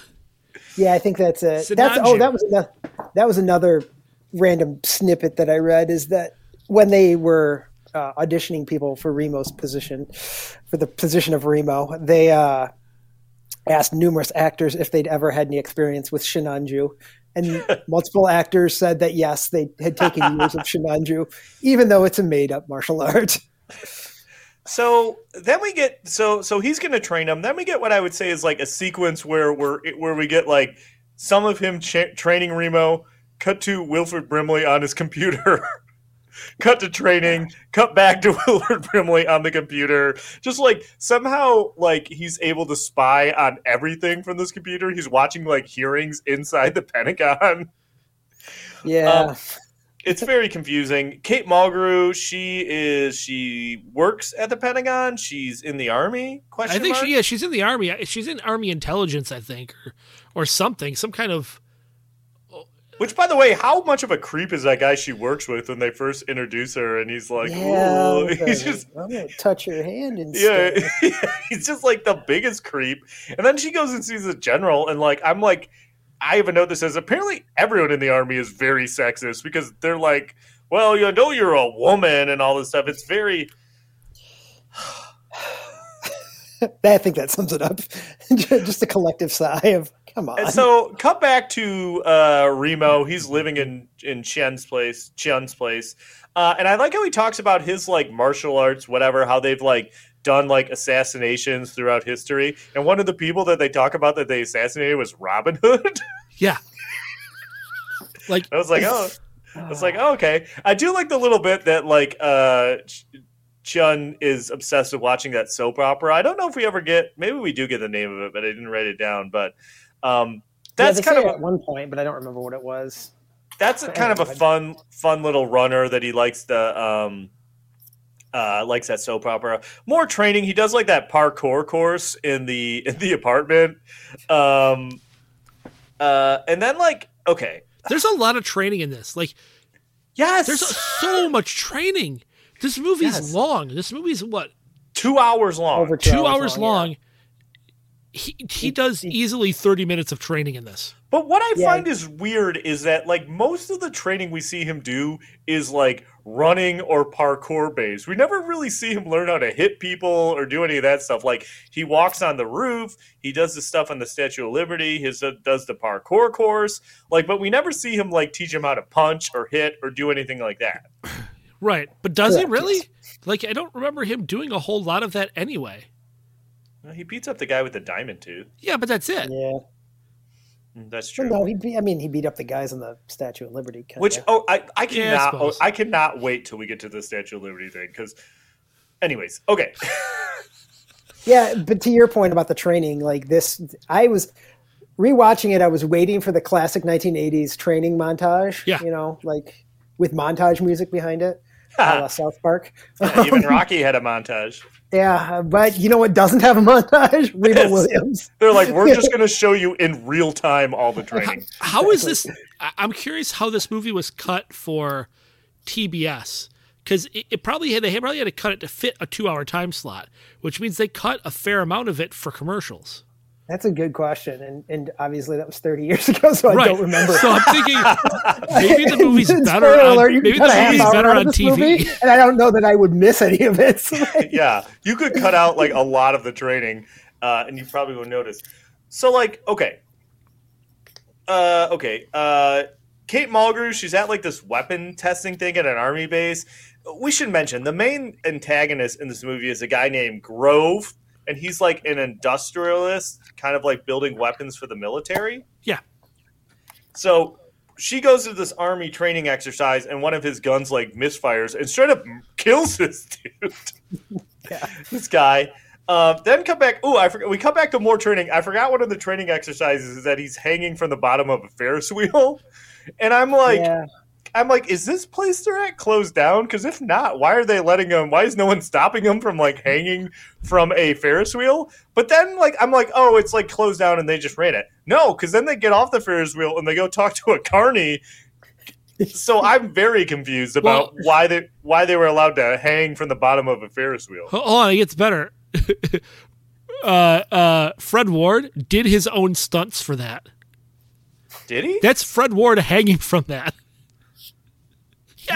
Yeah, I think that's it. That's oh, that was another, that was another random snippet that I read. Is that when they were uh, auditioning people for Remo's position, for the position of Remo, they uh, asked numerous actors if they'd ever had any experience with Shinanju, and multiple actors said that yes, they had taken years of Shinanju, even though it's a made-up martial art. So then we get so so he's going to train him. Then we get what I would say is like a sequence where we're where we get like some of him cha- training Remo, cut to Wilford Brimley on his computer, cut to training, cut back to Wilford Brimley on the computer. Just like somehow like he's able to spy on everything from this computer. He's watching like hearings inside the Pentagon. Yeah, Um, it's very confusing. Kate Mulgrew, she is she works at the Pentagon. She's in the army. Question I think mark? she, yeah, she's in the army. She's in army intelligence, I think, or or something, some kind of Which, by the way, how much of a creep is that guy she works with when they first introduce her? And he's like, yeah. "Ooh." He's just I'm gonna touch your hand and yeah, he's just like the biggest creep. And then she goes and sees the general, and like I'm like, I even know this says apparently everyone in the army is very sexist because they're like, well, you know, you're a woman and all this stuff. It's very I think that sums it up. Just a collective sigh of come on. And so cut back to uh, Remo. He's living in in Chen's place, Chen's place, uh, and I like how he talks about his like martial arts, whatever. How they've like done like assassinations throughout history, and one of the people that they talk about that they assassinated was Robin Hood. Yeah. Like I was like, oh, I was like, oh, okay. I do like the little bit that like uh, Chiun is obsessed with watching that soap opera. I don't know if we ever get. Maybe we do get the name of it, but I didn't write it down. But um, Yeah, that's they kind say of at one point, but I don't remember what it was. that's a, kind of a fun fun little runner that he likes the um uh likes that soap opera more training he does like that parkour course in the in the apartment um uh and then like okay there's a lot of training in this. Like yes there's so much training. This movie's Yes. long. This movie's what two hours long Over two, hours, yeah. long. He he does easily thirty minutes of training in this. But what I Yeah. find is weird is that like most of the training we see him do is like running or parkour based. We never really see him learn how to hit people or do any of that stuff. Like he walks on the roof, he does the stuff on the Statue of Liberty, he does the parkour course. Like, but we never see him like teach him how to punch or hit or do anything like that. Right. But does he really? yes. Like I don't remember him doing a whole lot of that anyway. Well, He beats up the guy with the diamond tooth. Yeah, but that's it. Yeah. Mm, That's Well, true. no, he beat, I mean, he beat up the guys in the Statue of Liberty. Kinda. Which oh I, I Yeah, I cannot oh. I cannot wait till we get to the Statue of Liberty thing because anyways, okay. Yeah, but to your point about the training, like this, I was rewatching it. I was waiting for the classic 1980s training montage. Yeah. you know, like with montage music behind it, a la South Park. Even Rocky had a montage. Yeah, but you know what doesn't have a montage? Remo Yes. Williams. They're like, we're just going to show you in real time all the training. How is this? I- I'm curious how this movie was cut for TBS because it, it probably had they probably had to cut it to fit a two hour time slot, which means they cut a fair amount of it for commercials. That's a good question, and and obviously that was 30 years ago, so I right. don't remember. So I'm thinking maybe the movie's better. On, alert, maybe the cut a half movie's better on TV. movie, and I don't know that I would miss any of it. So, like, yeah, you could cut out like a lot of the training, uh, and you probably would notice. So, like, okay, uh, okay, uh, Kate Mulgrew, she's at like this weapon testing thing at an army base. We should mention the main antagonist in this movie is a guy named Grove, and he's like an industrialist, kind of like building weapons for the military. Yeah. So she goes to this army training exercise, and one of his guns like misfires and straight up kills this dude. This guy. Uh, then come back. Oh, I forgot. We come back to more training. I forgot one of the training exercises is that he's hanging from the bottom of a Ferris wheel, and I'm like, yeah, I'm like, is this place they're at closed down? Because if not, why are they letting them? Why is no one stopping them from like hanging from a Ferris wheel? But then, like, I'm like, oh, it's like closed down and they just ran it. No, because then they get off the Ferris wheel and they go talk to a carney. So I'm very confused about Well- why they why they were allowed to hang from the bottom of a Ferris wheel. Hold on, it gets better. uh, uh, Fred Ward did his own stunts for that. Did he? That's Fred Ward hanging from that.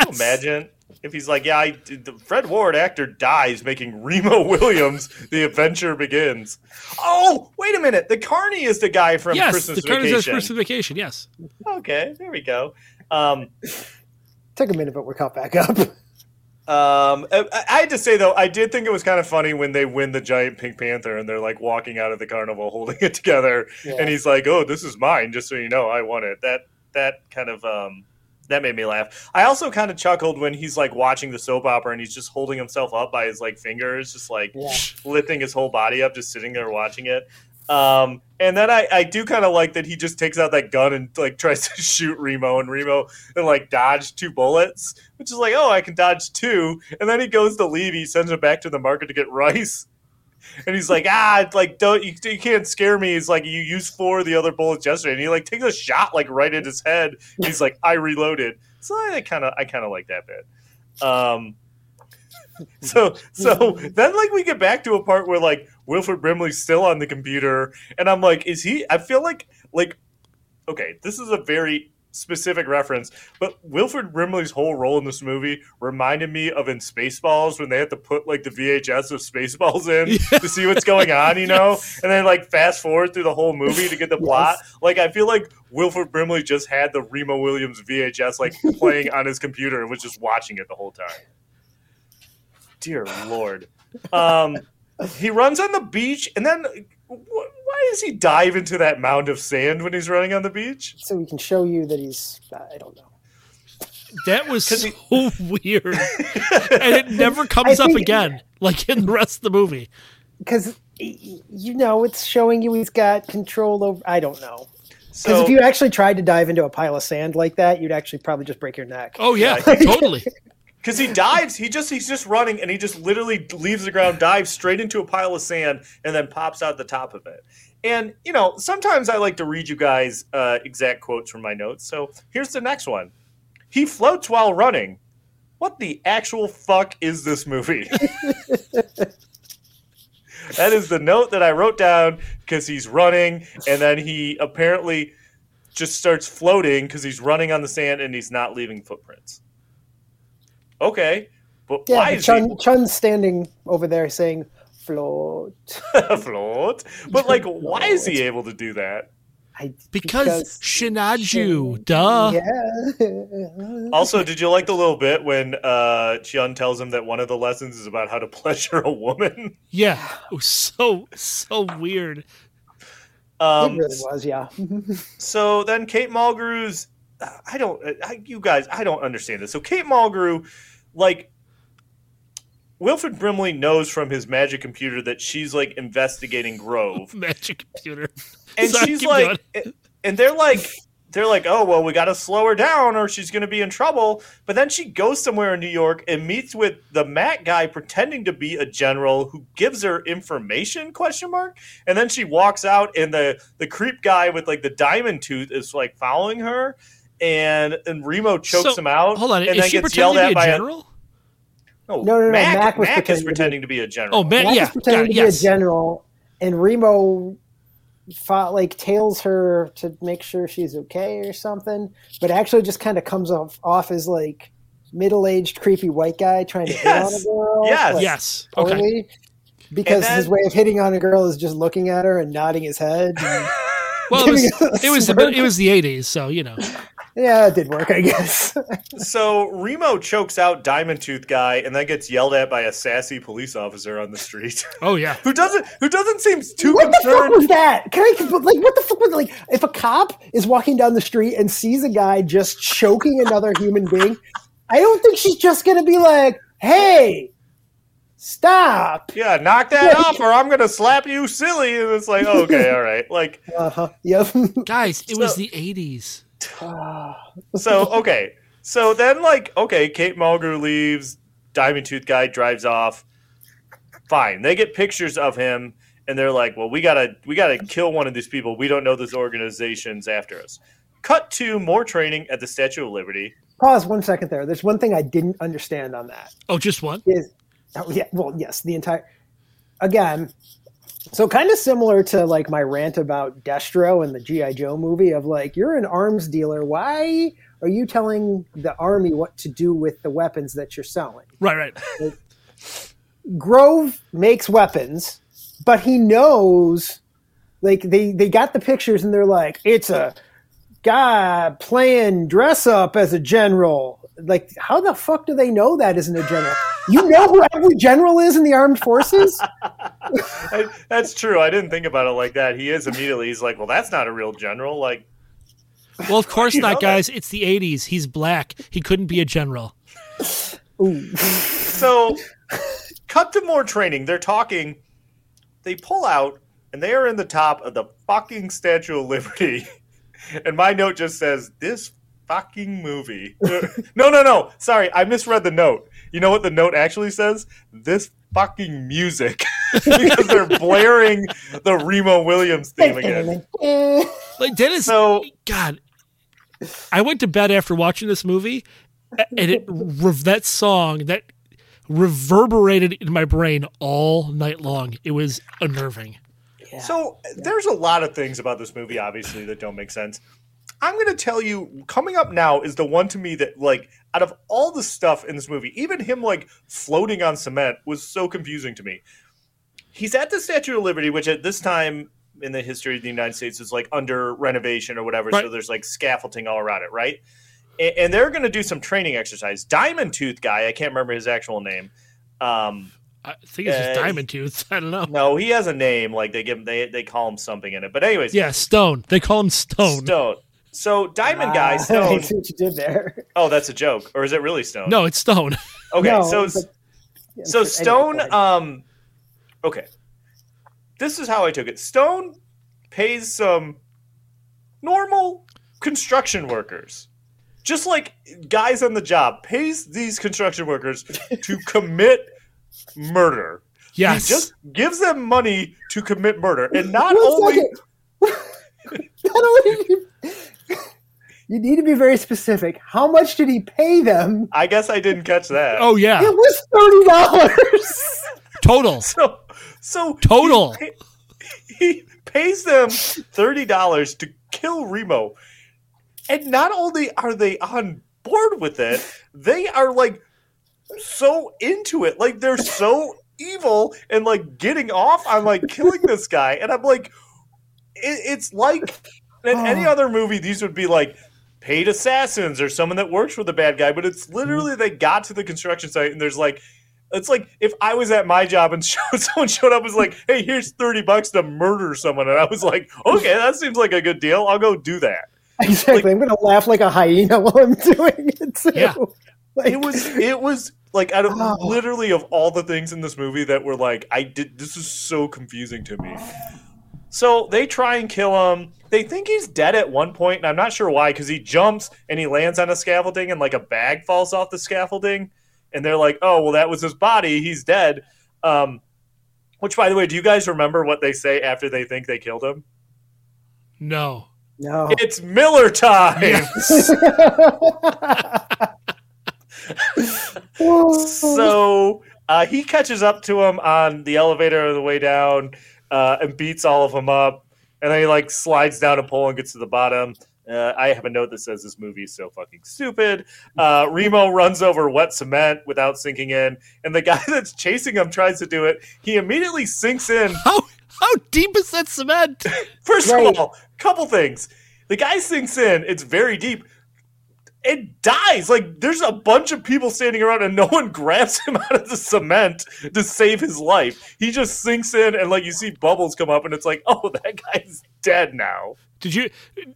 Can you Yes. imagine if he's like, yeah, I, the Fred Ward actor dies making Remo Williams. the adventure begins. Oh, wait a minute. The Carney is the guy from yes, Christmas the Carter's Vacation. Christmas Vacation. Yes. Okay, there we go. Um, took a minute, but we're caught back up. um, I, I had to say though, I did think it was kind of funny when they win the giant Pink Panther and they're like walking out of the carnival holding it together, Yeah. and he's like, "Oh, this is mine," just so you know, I won it. That that kind of um, that made me laugh. I also kind of chuckled when he's like watching the soap opera and he's just holding himself up by his like fingers, just like Yeah. lifting his whole body up, just sitting there watching it. Um, and then I, I do kind of like that he just takes out that gun and like tries to shoot Remo, and Remo and like dodge two bullets, which is like, oh, I can dodge two. And then he goes to leave. He sends it back to the market to get rice. And he's like, ah, like don't you, you can't scare me. He's like, you used four of the other bullets yesterday, and he like takes a shot like right at his head. He's like, I reloaded. So I kind of I kind of like that bit. Um, so so then like we get back to a part where like Wilford Brimley's still on the computer, and I'm like, is he? I feel like like okay, this is a very specific reference, but Wilford Brimley's whole role in this movie reminded me of in Spaceballs when they had to put like the VHS of Spaceballs in to see what's going on, you know, and then like fast forward through the whole movie to get the plot. Like I feel like Wilford Brimley just had the Remo Williams VHS like playing on his computer and was just watching it the whole time. Dear Lord. Um, he runs on the beach and then wh- why does he dive into that mound of sand when he's running on the beach? so we can show you that he's uh, I don't know. That was so he- weird, and it never comes I up again, like in the rest of the movie. because you know it's showing you he's got control over. I don't know because So if you actually tried to dive into a pile of sand like that, you'd actually probably just break your neck. Oh yeah, Yeah. totally. because he dives, he just he's just running and he just literally leaves the ground, dives straight into a pile of sand, and then pops out the top of it. And you know, sometimes I like to read you guys uh, exact quotes from my notes. So here's the next one: He floats while running. What the actual fuck is this movie? that is the note that I wrote down because he's running, and then he apparently just starts floating because he's running on the sand and he's not leaving footprints. Okay, but Yeah, why but is Chiun, Chiun's standing over there saying float. float? But like, why is he able to do that? I, Because Shinaju, duh. Yeah. Also, did you like the little bit when uh, Chiun tells him that one of the lessons is about how to pleasure a woman? Yeah, it was so so weird. Um, it really was, yeah. So then Kate Mulgrew's I don't I, you guys I don't understand this. So Kate Mulgrew like Wilford Brimley knows from his magic computer that she's like investigating Grove. Magic computer. And Sorry, she's like and they're like they're like, "Oh, well, we got to slow her down or she's going to be in trouble." But then she goes somewhere in New York and meets with the Matt guy pretending to be a general who gives her information question mark. And then she walks out and the the creep guy with like the diamond tooth is like following her and and Remo chokes So, him out Hold on, and is then she gets yelled pretending to at be a by general? no, No, no, no, Mac, Mac was Mac is pretending to be- to be a general. Oh, man, Mac yeah, is pretending got it, to be yes. a general, and Remo fought, like tails her to make sure she's okay or something, but actually just kind of comes off off as like middle-aged creepy white guy trying to hit on a Yes. girl. Yes. like, Yes. Okay. poorly. Because And his way of hitting on a girl is just looking at her and nodding his head. and- Well, it was it was the, it was the '80s, so you know. Yeah, it did work, I guess. So Remo chokes out Diamond Tooth guy and then gets yelled at by a sassy police officer on the street. Oh yeah. who doesn't who doesn't seem too what the fuck was that? Can I like what the fuck was like? If a cop is walking down the street and sees a guy just choking another human being, I don't think she's just gonna be like, "Hey, stop." Yeah, knock that off or I'm gonna slap you silly. And it's like, okay, all right. Like Uh huh. Yep. Guys, it was the '80s. so okay. So then like, okay, Kate Mulgrew leaves, Diamond Tooth guy drives off. Fine. They get pictures of him and they're like, Well, we gotta we gotta kill one of these people. We don't know this organization's after us. Cut to more training at the Statue of Liberty. Pause one second there. There's one thing I didn't understand on that. Oh, just one. Is oh, yeah, well, yes, the entire again. So kind of similar to like my rant about Destro and the GI Joe movie of like you're an arms dealer. Why are you telling the army what to do with the weapons that you're selling? Right, right. Grove makes weapons, but he knows like they they got the pictures and they're like it's a guy playing dress up as a general. Like how the fuck do they know that isn't a general? You know who every general is in the armed forces? I, that's true. I didn't think about it like that. He is immediately. He's like, well, that's not a real general. Like, Well, of course You know not, that. guys. It's the '80s. He's black. He couldn't be a general. Ooh. so cut to more training. They're talking. They pull out, and they are in the top of the fucking Statue of Liberty. And my note just says, "This fucking movie." no, no, no. Sorry, I misread the note. You know what the note actually says? This fucking music because they're blaring the Remo Williams theme again. Eh. Like Dennis, So God. I went to bed after watching this movie, and it that song that reverberated in my brain all night long. It was unnerving. So there's a lot of things about this movie, obviously, that don't make sense. I'm going to tell you, coming up now is the one to me that, like, out of all the stuff in this movie, even him, like, floating on cement was so confusing to me. He's at the Statue of Liberty, which at this time in the history of the United States is, like, under renovation or whatever. So there's, like, scaffolding all around it, right? A- And they're going to do some training exercise. Diamond Tooth guy, I can't remember his actual name. Um, I think it's just Uh, Diamond Tooth. I don't know. no, he has a name. Like they give him, they they call him something in it. But anyways, Yeah, Stone. They call him Stone. Stone. So Diamond Guy Ah, Stone. I see what you did there. Oh, that's a joke, or is it really Stone? No, it's Stone. Okay, No, so but- Yeah, so Stone. go. Um, okay, this is how I took it. Stone pays some normal construction workers, just like guys on the job, pays these construction workers to commit murder. Yes. He just gives them money to commit murder, and not One only. second. Not only you, you need to be very specific. How much did he pay them? I guess I didn't catch that. oh yeah. It was thirty dollars. Total. So, so Total. He, pay- he pays them thirty dollars to kill Remo, and not only are they on board with it, they are like so into it. Like they're so evil and like getting off on like killing this guy, and I'm like, it, it's like in any other movie, these would be like. Paid assassins or someone that works for the bad guy, but it's mm-hmm. literally they got to the construction site and there's like it's like if I was at my job and someone showed up and was like, "Hey, here's thirty bucks to murder someone," and I was like, "Okay, that seems like a good deal. I'll go do that." Exactly. I'm gonna laugh like a hyena while I'm doing it too. Yeah. Like, It was it was like out of Oh. literally of all the things in this movie that were like, I did this is so confusing to me. So they try and kill him. They think he's dead at one point, and I'm not sure why, because he jumps and he lands on a scaffolding, and like a bag falls off the scaffolding, and they're like, "Oh, well, that was his body. He's dead." Um, which, by the way, do you guys remember what they say after they think they killed him? No. no. It's Miller time. so uh, he catches up to him on the elevator on the way down uh, and beats all of them up. And then he like slides down a pole and gets to the bottom. Uh, I have a note that says this movie is so fucking stupid. Uh, Remo runs over wet cement without sinking in, and the guy that's chasing him tries to do it. He immediately sinks in How how deep is that cement? First Right. of all, couple things. The guy sinks in, it's very deep. It dies. Like there's a bunch of people standing around and no one grabs him out of the cement to save his life. He just sinks in and like you see bubbles come up and it's like, oh, that guy's dead now. Did you?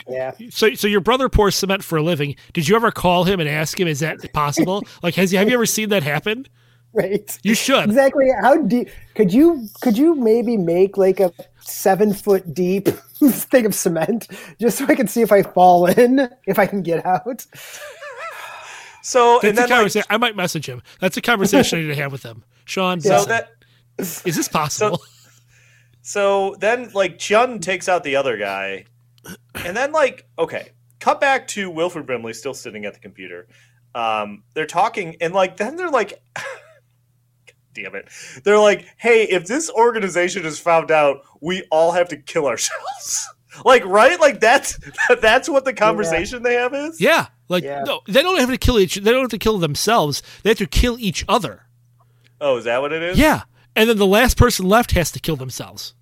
yeah. So so your brother pours cement for a living. Did you ever call him and ask him? Is that possible? Like, has he? Have you ever seen that happen? Right. You should. Exactly. How deep could you could you maybe make like a seven foot deep thing of cement just so I can see if I fall in, if I can get out? So That's and a then like, conversation. I might message him. That's a conversation I need to have with him. Sean, so listen, that is this possible? So then, like, Chiun takes out the other guy, and then, like, okay, cut back to Wilford Brimley still sitting at the computer. Um, they're talking, and like, then they're like, damn it, they're like, hey, if this organization is found out, we all have to kill ourselves. like, right? Like that's that's what the conversation they have is. yeah. Like Yeah. no, they don't have to kill each. They don't have to kill themselves. They have to kill each other. Oh, is that what it is? Yeah. And then the last person left has to kill themselves.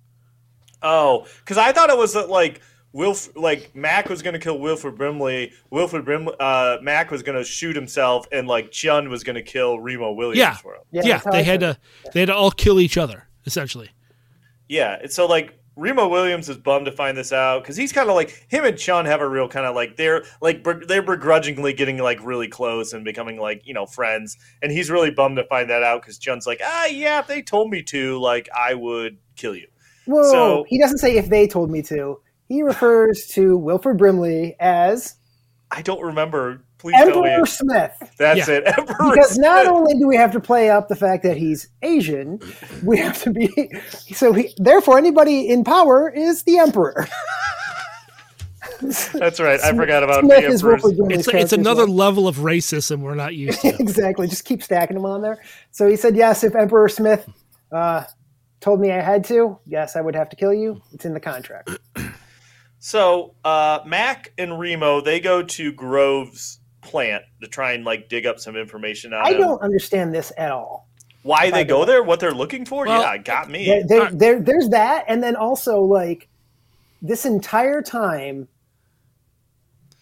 Oh, because I thought it was like Wilf, like Mac was going to kill Wilford Brimley. Wilford Brimley, uh, Mac was going to shoot himself, and like Chiun was going to kill Remo Williams Yeah. for him. Yeah, that's they had took to. They had to all kill each other essentially. Yeah, and so like Remo Williams is bummed to find this out because he's kind of like him and Chiun have a real kind of like they're like br- they're begrudgingly getting like really close and becoming like you know friends, and he's really bummed to find that out because Chiun's like ah yeah if they told me to like I would kill you. Whoa! So- he doesn't say if they told me to. He refers to Wilford Brimley as I don't remember. Please tell Emperor me Smith. that's Yeah. it. Emperor Because not only do we have to play up the fact that he's Asian, we have to be so. He, therefore, anybody in power is the emperor. That's right. I forgot about Emperor Smith the is Emperor's. Wilford Brimley's It's it's another well. level of racism we're not used to. exactly. Just keep stacking them on there. So he said, yes, if Emperor Smith uh, told me I had to, yes, I would have to kill you. It's in the contract. So uh, Mac and Remo they go to Grove's plant to try and like dig up some information out I him. don't understand this at all. why they go there, what they're looking for. Well, yeah, got me. There, there, Alright. there, there's that, and then also like this entire time,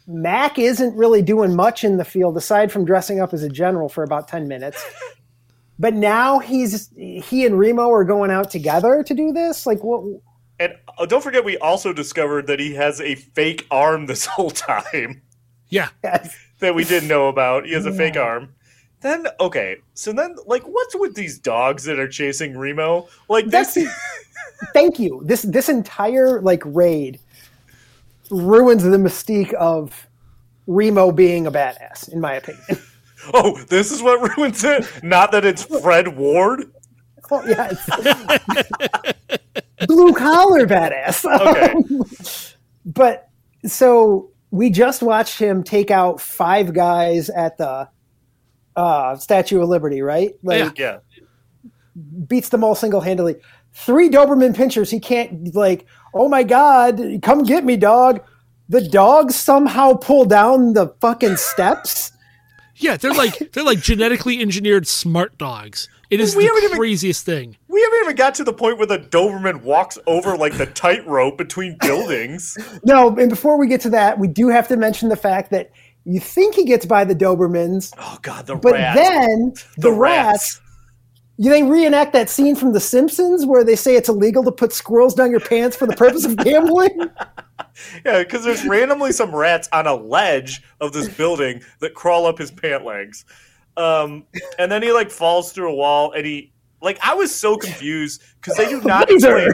Mac isn't really doing much in the field aside from dressing up as a general for about ten minutes. But now he's he and Remo are going out together to do this. Like what? And uh, don't forget, we also discovered that he has a fake arm this whole time Yeah. that we didn't know about. He has a fake arm. Then okay, so then like, what's with these dogs that are chasing Remo? Like That's this, thank you. This this entire like raid ruins the mystique of Remo being a badass, in my opinion. oh, this is what ruins it. Not that it's Fred Ward. Oh, yeah, it's- blue collar badass. Okay. but so we just watched him take out five guys at the uh, Statue of Liberty, right? Like Yeah, beats them all single handedly. Three Doberman pinschers. He can't like. Oh my god! Come get me, dog. The dogs somehow pull down the fucking steps. Yeah, they're like they're like genetically engineered smart dogs. It is We the haven't even- craziest thing. We haven't even got to the point where the Doberman walks over like the tightrope between buildings. No, and before we get to that, we do have to mention the fact that you think he gets by the Dobermans, Oh God, the rats. but rats. then the, The rats. rats. You they reenact that scene from The Simpsons where they say it's illegal to put squirrels down your pants for the purpose of gambling. Yeah, because there's randomly some rats on a ledge of this building that crawl up his pant legs. Um, and then he like falls through a wall and he like I was so confused because they do not explain.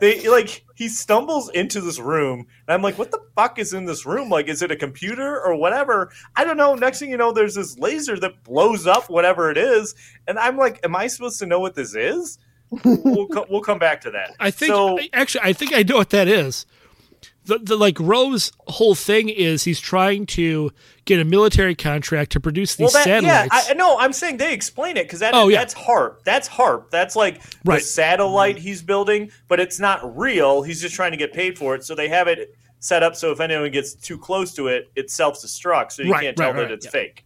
They like he stumbles into this room and I'm like, what the fuck is in this room? Like, is it a computer or whatever? I don't know. Next thing you know, there's this laser that blows up whatever it is, and I'm like, am I supposed to know what this is? we'll co- we'll come back to that. I think so. actually I think I know what that is. The, the like Grove's whole thing is he's trying to get a military contract to produce these Well, that, yeah. I, no, I'm saying they explain it because that, Oh, yeah. that's HARP. That's HARP. That's like the satellite he's building, but it's not real. He's just trying to get paid for it. So they have it set up so if anyone gets too close to it, it self destructs, so you Right, can't tell right, that right, it's yeah. fake.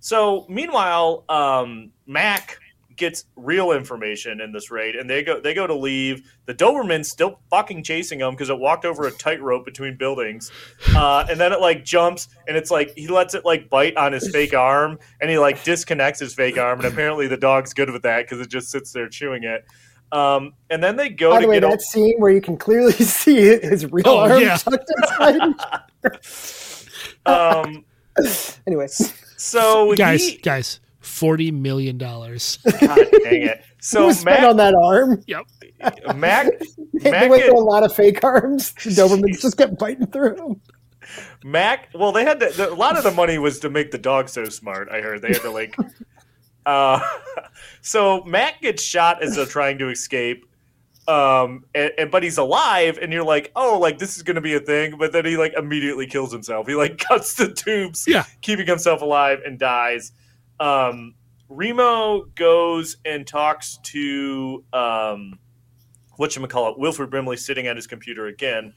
So meanwhile, um, Mac gets real information in this raid, and they go they go to leave. The Doberman's still fucking chasing them because it walked over a tightrope between buildings, uh, and then it like jumps and it's like he lets it like bite on his fake arm, and he like disconnects his fake arm, and apparently the dog's good with that because it just sits there chewing it. Um, and then they go By to the way, get a- that scene where you can clearly see his real Oh, arm yeah. tucked inside. um, anyway, so guys, he, guys, forty million dollars. God dang it. So Mac, on that arm? yep. Mac, They Mac went through a lot of fake arms. The Dobermans just kept biting through them. Mac, well, they had to, the, a lot of the money was to make the dog so smart. I heard they had to like. uh, so Mac gets shot as they're trying to escape, um, and, and but he's alive, and you're like, oh, like this is going to be a thing. But then he like immediately kills himself. He like cuts the tubes, Yeah. keeping himself alive, and dies. Um, Remo goes and talks to um, what you call it, Wilford Brimley, sitting at his computer again.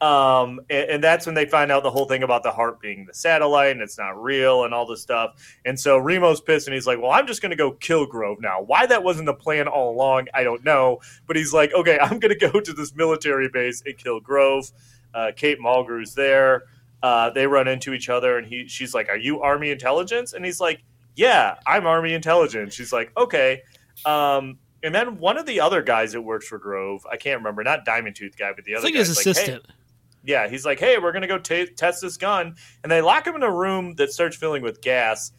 Um, and, and that's when they find out the whole thing about the HARP being the satellite and it's not real and all this stuff. And so Remo's pissed and he's like, Well, I'm just going to go kill Grove now. Why that wasn't the plan all along, I don't know. But he's like, Okay, I'm going to go to this military base and kill Grove. Uh, Kate Mulgrew's there. Uh, they run into each other and he, she's like, Are you Army intelligence? And he's like, Yeah, I'm Army intelligence. She's like, Okay. Um, and then one of the other guys that works for Grove, I can't remember, not Diamond Tooth guy, but the I other think guy, his like, hey, assistant. yeah, he's like, "Hey, we're gonna go ta test this gun," and they lock him in a room that starts filling with gas.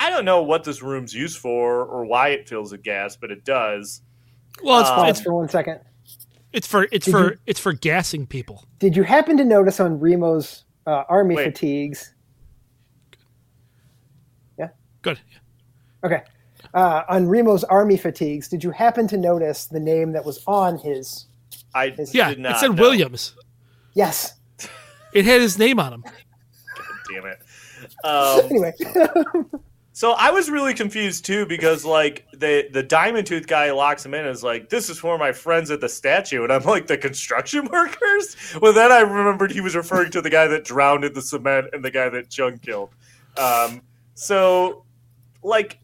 I don't know what this room's used for or why it fills with gas, but it does. well, it's, Pause it's for one second. it's for it's Did for you- it's for gassing people. Did you happen to notice on Remo's uh, army Wait. fatigues? Good. Okay. Uh, on Remo's army fatigues, did you happen to notice the name that was on his? I Yeah, did not. it said know. Williams. Yes. It had his name on him. Damn it. Um, Anyway, So I was really confused too because like the the diamond tooth guy locks him in and is like, "This is for my friends at the statue," and I'm like, "The construction workers." Well, then I remembered he was referring to the guy that drowned in the cement and the guy that Chiun killed. Um, so, like,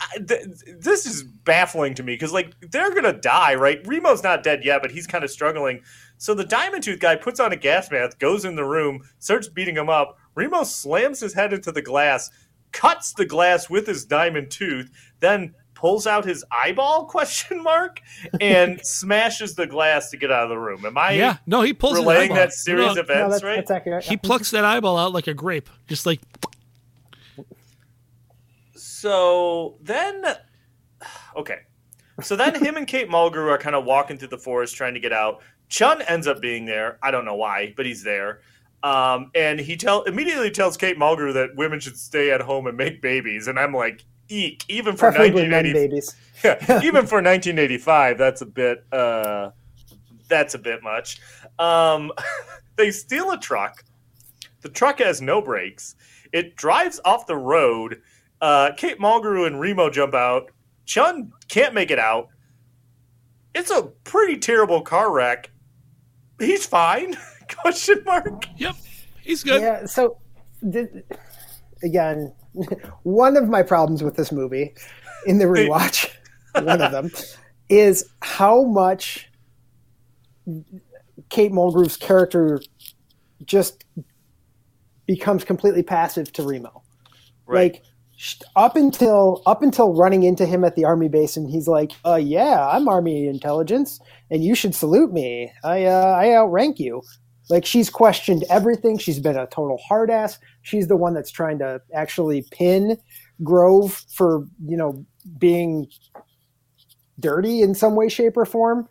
I- th- this is baffling to me because like they're gonna die, right? Remo's not dead yet, but he's kind of struggling. So the diamond tooth guy puts on a gas mask, goes in the room, starts beating him up. Remo slams his head into the glass, cuts the glass with his diamond tooth, then pulls out his eyeball question mark and smashes the glass to get out of the room. Am I yeah, no, he pulls relaying that series No, of No, events that's, right? that's accurate. He plucks that eyeball out like a grape, just like So then, okay. So then him and Kate Mulgrew are kind of walking through the forest trying to get out. Chiun ends up being there. I don't know why, but he's there. Um, and he tell immediately tells Kate Mulgrew that women should stay at home and make babies. And I'm like, eek. Even for Preferably 1980, babies. yeah, even for 1985, that's a bit uh, that's a bit much. Um, they steal a truck. The truck has no brakes. It drives off the road. Uh, Kate Mulgrew and Remo jump out. Chiun can't make it out. It's a pretty terrible car wreck. He's fine? Question mark. Yep, he's good. Yeah. So, th- again, one of my problems with this movie in the rewatch, one of them, is how much Kate Mulgrew's character just becomes completely passive to Remo. Right. Like sh- up until up until running into him at the army base, and he's like, "Uh, yeah, I'm army intelligence, and you should salute me. I uh, I outrank you." Like she's questioned everything. She's been a total hard ass. She's the one that's trying to actually pin Grove for you know being dirty in some way, shape, or form.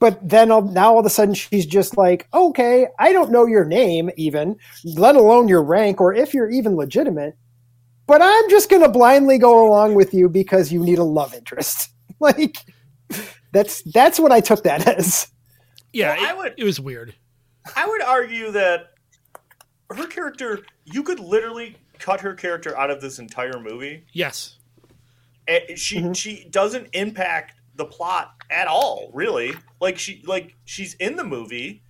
But then all, now all of a sudden she's just like, okay, I don't know your name even, let alone your rank or if you're even legitimate. But I'm just going to blindly go along with you because you need a love interest. like that's that's what I took that as. Yeah, Well, I would- it was weird. I would argue that her character, you could literally cut her character out of this entire movie. Yes, And she mm-hmm. she doesn't impact the plot at all, really. Like she like she's in the movie,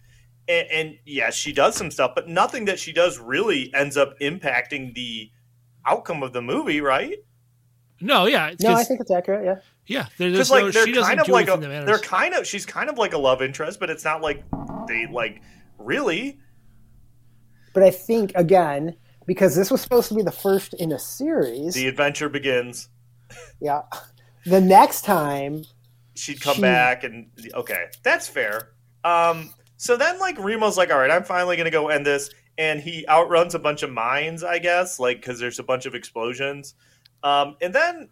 and, and yes, she does some stuff, but nothing that she does really ends up impacting the outcome of the movie, right? no, yeah, it's No, I 'cause- think it's accurate. Yeah. yeah. There's Because no, like they're she kind of like a anything they're kind of she's kind of like a love interest, but it's not like they like really. But I think again because this was supposed to be the first in a series. The adventure begins. yeah. The next time she'd come She- back and okay that's fair um so then like remo's like all right i'm finally gonna go end this and he outruns a bunch of mines i guess like because there's a bunch of explosions um and then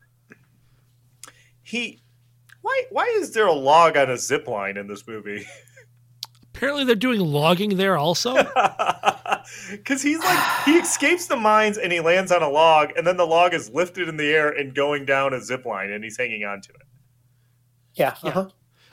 he why why is there a log on a zip line in this movie Apparently, they're doing logging there also. because he's like he escapes the mines and he lands on a log and then the log is lifted in the air and going down a zip line and he's hanging on to it Yeah. Uh-huh.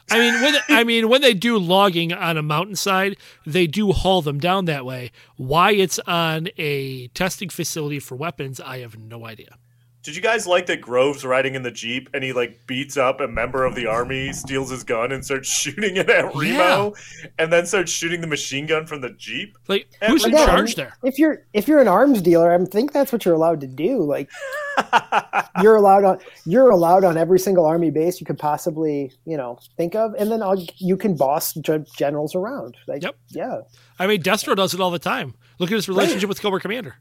I mean, when I mean when they do logging on a mountainside, they do haul them down that way. Why it's on a testing facility for weapons, I have no idea. Did you guys like that Grove's riding in the Jeep and he like beats up a member of the army, steals his gun, and starts shooting it at Remo, and then starts shooting the machine gun from the Jeep? Like, Yeah, who's in charge there? If you're if you're an arms dealer, I think that's what you're allowed to do. Like you're allowed on you're allowed on every single army base you could possibly you know think of, and then I'll, you can boss generals around. Like Yep. yeah, I mean, Destro does it all the time. Look at his relationship with Cobra Commander.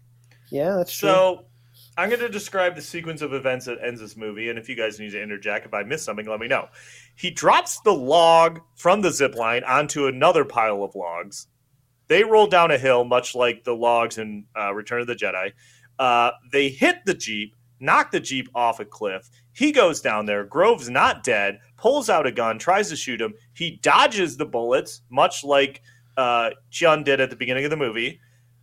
yeah, that's true. So I'm going to describe the sequence of events that ends this movie, and if you guys need to interject, if I miss something, let me know. He drops the log from the zip line onto another pile of logs. They roll down a hill, much like the logs in uh, Return of the Jedi. Uh, they hit the Jeep, knock the Jeep off a cliff. He goes down there. Grove's not dead, pulls out a gun, tries to shoot him. He dodges the bullets, much like uh, Chiun did at the beginning of the movie.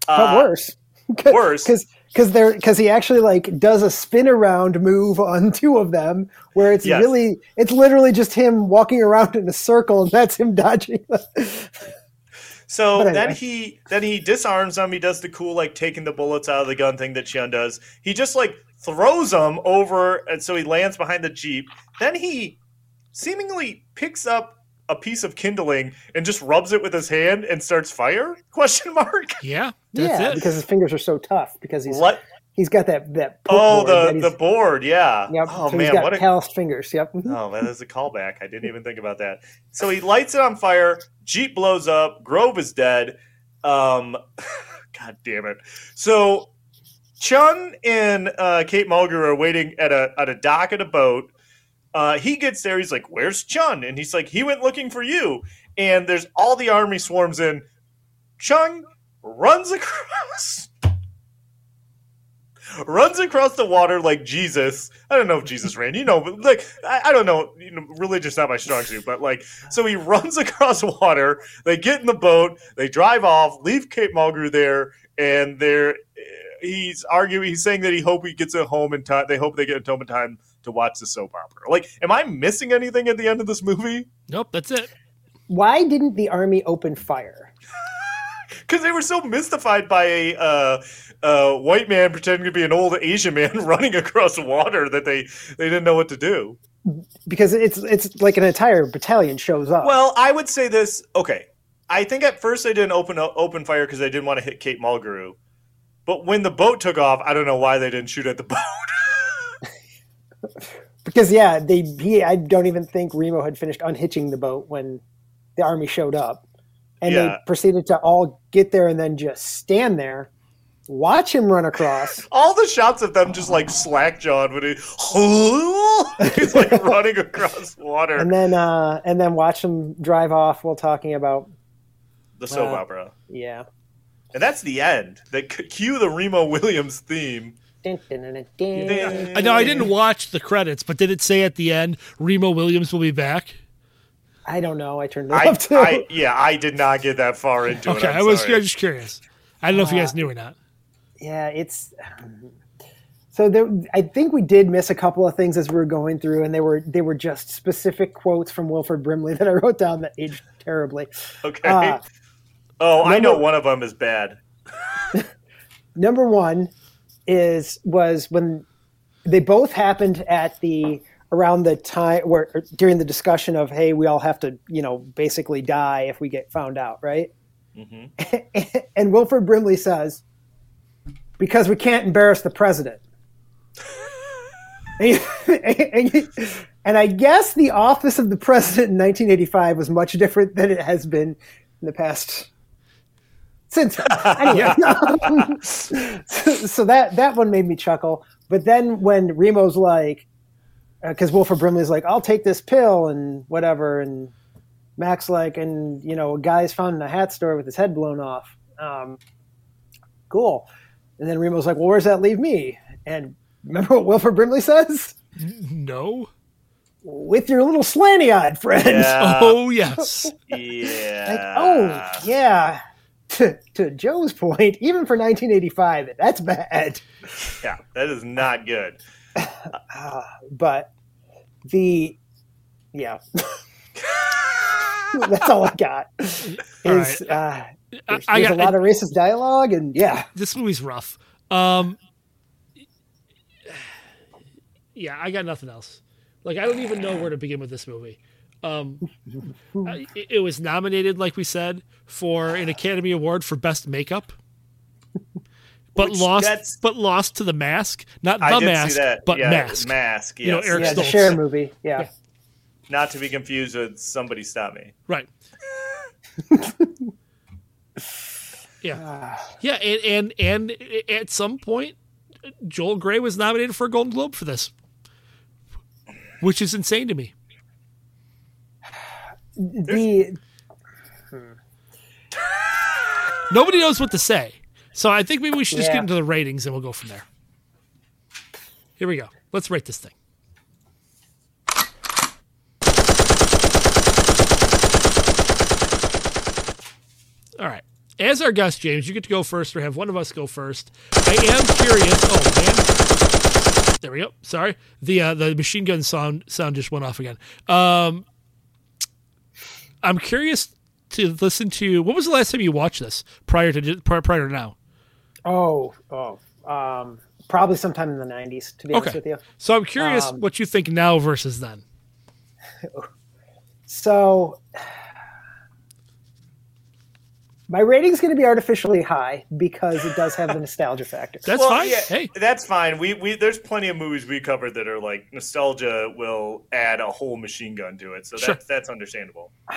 but Uh, worse. worse. because because there because he actually like does a spin around move on two of them where it's Yes. really it's literally just him walking around in a circle and that's him dodging. So But then he then he disarms them. He does the cool like taking the bullets out of the gun thing that Chiun does. He just like throws them over, and so he lands behind the jeep. Then he seemingly picks up a piece of kindling and just rubs it with his hand and starts fire? Question mark. Yeah, that's yeah, it. because his fingers are so tough because he's What? he's got that that Oh, board that the he's- the board. Yeah. yep, Oh so man, he's got what a calloused fingers. Yep. mhm. Oh, that is a callback. I didn't even think about that. So he lights it on fire. Jeep blows up. Grove is dead. Um, God damn it. So Chiun and uh, Kate Mulgrew are waiting at a at a dock at a boat. Uh, he gets there. He's like, "Where's Chiun?" And he's like, "He went looking for you." And there's all the army swarms in. Chiun runs across. Runs across the water like Jesus. I don't know if Jesus ran, you know, but like I, I don't know. You know, religion's not my strong suit, but like, so he runs across water. They get in the boat. They drive off. Leave Kate Mulgrew there, and they're he's arguing. He's saying that he hope he gets it home in time. They hope they get it home in time to watch the soap opera. Like, am I missing anything at the end of this movie? Nope, that's it. Why didn't the army open fire? Because they were so mystified by a uh, uh, white man pretending to be an old Asian man running across water that they they didn't know what to do. Because it's it's like an entire battalion shows up. Well, I would say this. Okay, I think at first they didn't open open fire because they didn't want to hit Kate Mulgrew. But when the boat took off, I don't know why they didn't shoot at the boat. because yeah, they he I don't even think Remo had finished unhitching the boat when the army showed up, and they proceeded to all get there and then just stand there, watch him run across. All the shots of them just like slack jawed when he he's like running across water. and then uh and then watch him drive off while talking about the soap Wow. opera, yeah. and that's the end. They cue the Remo Williams theme. Dun, dun, dun, dun, dun. I know I didn't watch the credits, but did it say at the end Remo Williams will be back? I don't know. I turned it I, off too. I yeah, I did not get that far into it. Okay, I'm was sorry. just curious. I don't know if you guys knew or not. yeah, it's so there. I think we did miss a couple of things as we were going through, and they were they were just specific quotes from Wilford Brimley that I wrote down that aged terribly. Okay. Uh, oh, I know one of them is bad. number one is was when they both happened at the around the time where during the discussion of hey we all have to you know basically die if we get found out right? Mm-hmm. And wilford brimley says because we can't embarrass the president. And, and- and i guess the office of the president in 1985 was much different than it has been in the past since then. anyway so, so that that one made me chuckle but then when remo's like because wilford brimley's like i'll take this pill and whatever and max like and you know a guy's found in a hat store with his head blown off um, cool and then remo's like well where's that leave me and remember what wilford brimley says No. with your little slanty-eyed friend Yeah. Oh yes. yeah. like oh yeah to, to joe's point even for 1985 that's bad yeah, that is not good. but the yeah that's all i got is uh there's, I there's got a lot of racist dialogue and yeah this movie's rough. Um, yeah, I got nothing else. Like I don't even know where to begin with this movie. Um, it, it was nominated, like we said, for an Academy Award for Best Makeup, but Which lost. that's- But lost to the Mask, not the I did Mask, see that. but yeah, Mask. Mask. Yes. You know, Eric yeah the Stoltz. Cher movie yeah Not to be confused with Somebody Stop Me. Right. yeah. Yeah, and, and and at some point, Joel Grey was nominated for a Golden Globe for this, which is insane to me. The Nobody knows what to say, so I think maybe we should just Yeah. get into the ratings and we'll go from there. Here we go. Let's rate this thing. All right. As our guest, James, you get to go first, or have one of us go first. I am curious. Oh man, there we go. Sorry, the uh, the machine gun sound sound just went off again. Um, I'm curious to listen to. What was the last time you watched this prior to prior, prior to now? oh oh um probably sometime in the '90s. To be honest with you. So I'm curious Um, what you think now versus then. So my rating's going to be artificially high because it does have the nostalgia factor. That's Well, fine. yeah, Hey, that's fine. We we there's plenty of movies we covered that are like nostalgia will add a whole machine gun to it, so Sure. that's that's understandable.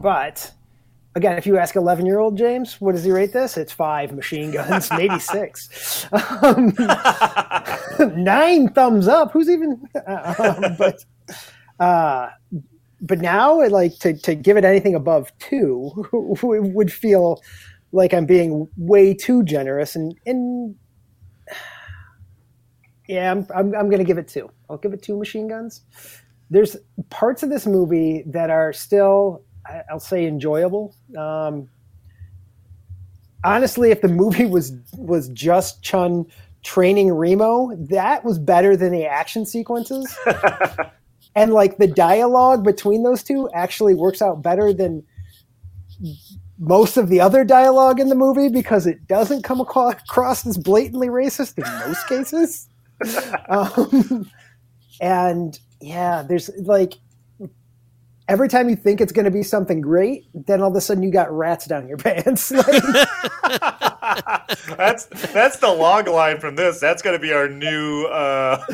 But again, if you ask 11 year old James, what does he rate this? It's five machine guns, maybe six. Um, nine thumbs up. Who's even? Um, but uh, but now, like to to give it anything above two would feel like I'm being way too generous, and and yeah, I'm I'm, I'm to give it two. I'll give it two machine guns. There's parts of this movie that are still, I'll say, enjoyable. Um, honestly, if the movie was was just Chiun training Remo, that was better than the action sequences. and like the dialogue between those two actually works out better than most of the other dialogue in the movie because it doesn't come across as blatantly racist in most cases. um, and yeah, there's like every time you think it's going to be something great, then all of a sudden you got rats down your pants. Like, that's that's the log line from this. That's gonna be our new uh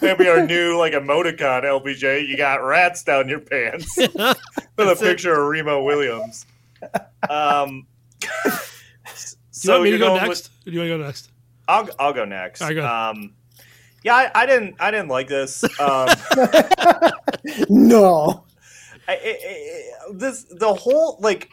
that'll be our new like emoticon, LPJ. You got rats down your pants. With a picture of Remo Williams. Um do you want me to go next? Or do you want to go next? I'll I'll go next. All right, go. Um yeah, I, I didn't I didn't like this. Um no. I, I, I- this the whole like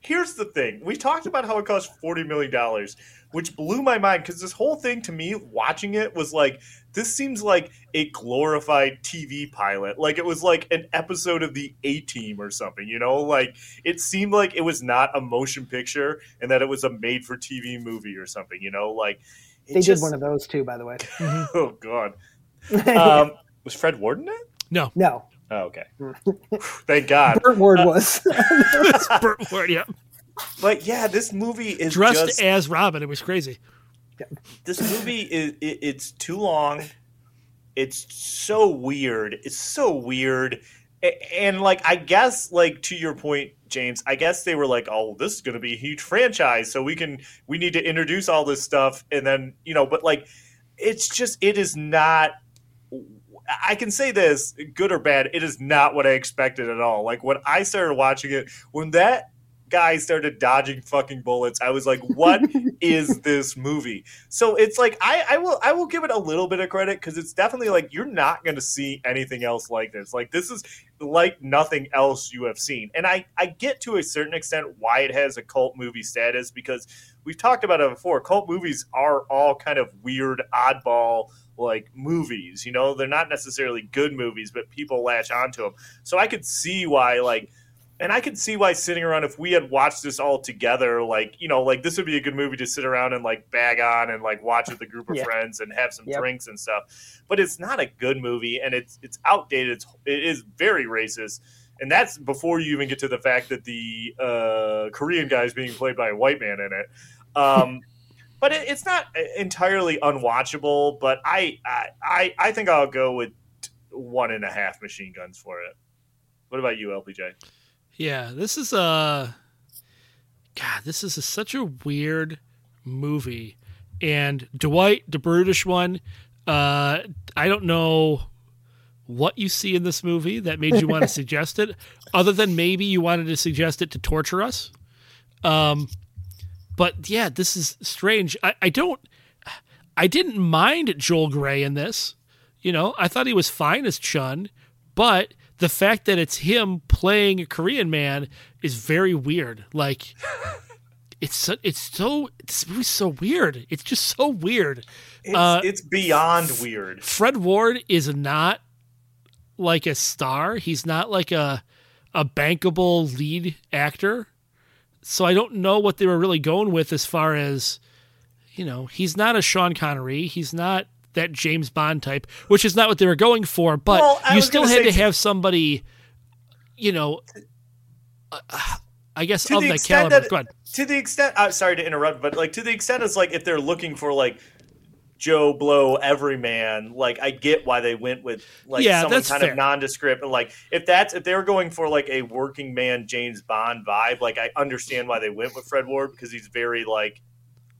here's the thing we talked about how it cost 40 million dollars which blew my mind because this whole thing to me watching it was like this seems like a glorified tv pilot like it was like an episode of the a team or something you know like it seemed like it was not a motion picture and that it was a made for tv movie or something you know like They just- did one of those too, by the way. Mm-hmm. oh god um was fred warden it No. no. oh, okay mm. thank god Burt Ward uh, was. Burt Ward, yeah. But yeah, this movie is Dressed just as Robin. It was crazy. This movie is it, it's too long. It's so weird. It's so weird. And like I guess like to your point, James, I guess they were like, "Oh, this is going to be a huge franchise, so we can we need to introduce all this stuff." And then, you know, but like it's just it is not I can say this, good or bad, it is not what I expected at all. Like when I started watching it, when that guy started dodging fucking bullets, I was like, "What is this movie?" So it's like I, I will I will give it a little bit of credit because it's definitely like you're not going to see anything else like this. Like this is like nothing else you have seen, and I I get to a certain extent why it has a cult movie status because we've talked about it before. Cult movies are all kind of weird, oddball like movies. You know, they're not necessarily good movies, but people latch onto them. So I could see why like and I could see why sitting around if we had watched this all together, like you know, like this would be a good movie to sit around and like bag on and like watch with a group of Yeah. friends and have some Yep. drinks and stuff. But it's not a good movie, and it's it's outdated. It's, it is very racist, and that's before you even get to the fact that the uh, Korean guy is being played by a white man in it. Um, but it, it's not entirely unwatchable. But I, I I I think I'll go with one and a half machine guns for it. What about you, LPJ? Yeah, this is a God. This is a, such a weird movie, and Dwight, the brutish one. Uh, I don't know what you see in this movie that made you want to suggest it, other than maybe you wanted to suggest it to torture us. Um, but yeah, this is strange. I, I don't. I didn't mind Joel Grey in this. You know, I thought he was fine as Chiun, but the fact that it's him playing a Korean man is very weird. Like, it's so, it's so this movie's so weird. It's just so weird. It's, Uh, it's beyond weird. Fred Ward is not like a star. He's not like a a bankable lead actor. So I don't know what they were really going with as far as you know, he's not a Sean Connery, he's not that James Bond type, which is not what they were going for, but Well, you still had to have somebody you know uh, I guess To of the that extent caliber. that- Go ahead. To the extent, I'm sorry to interrupt, but like to the extent it's like if they're looking for like Joe Blow everyman. Like I get why they went with like Yeah, someone kind fair. of nondescript and like if that's if they were going for like a working man James Bond vibe, like I understand why they went with Fred Ward because he's very like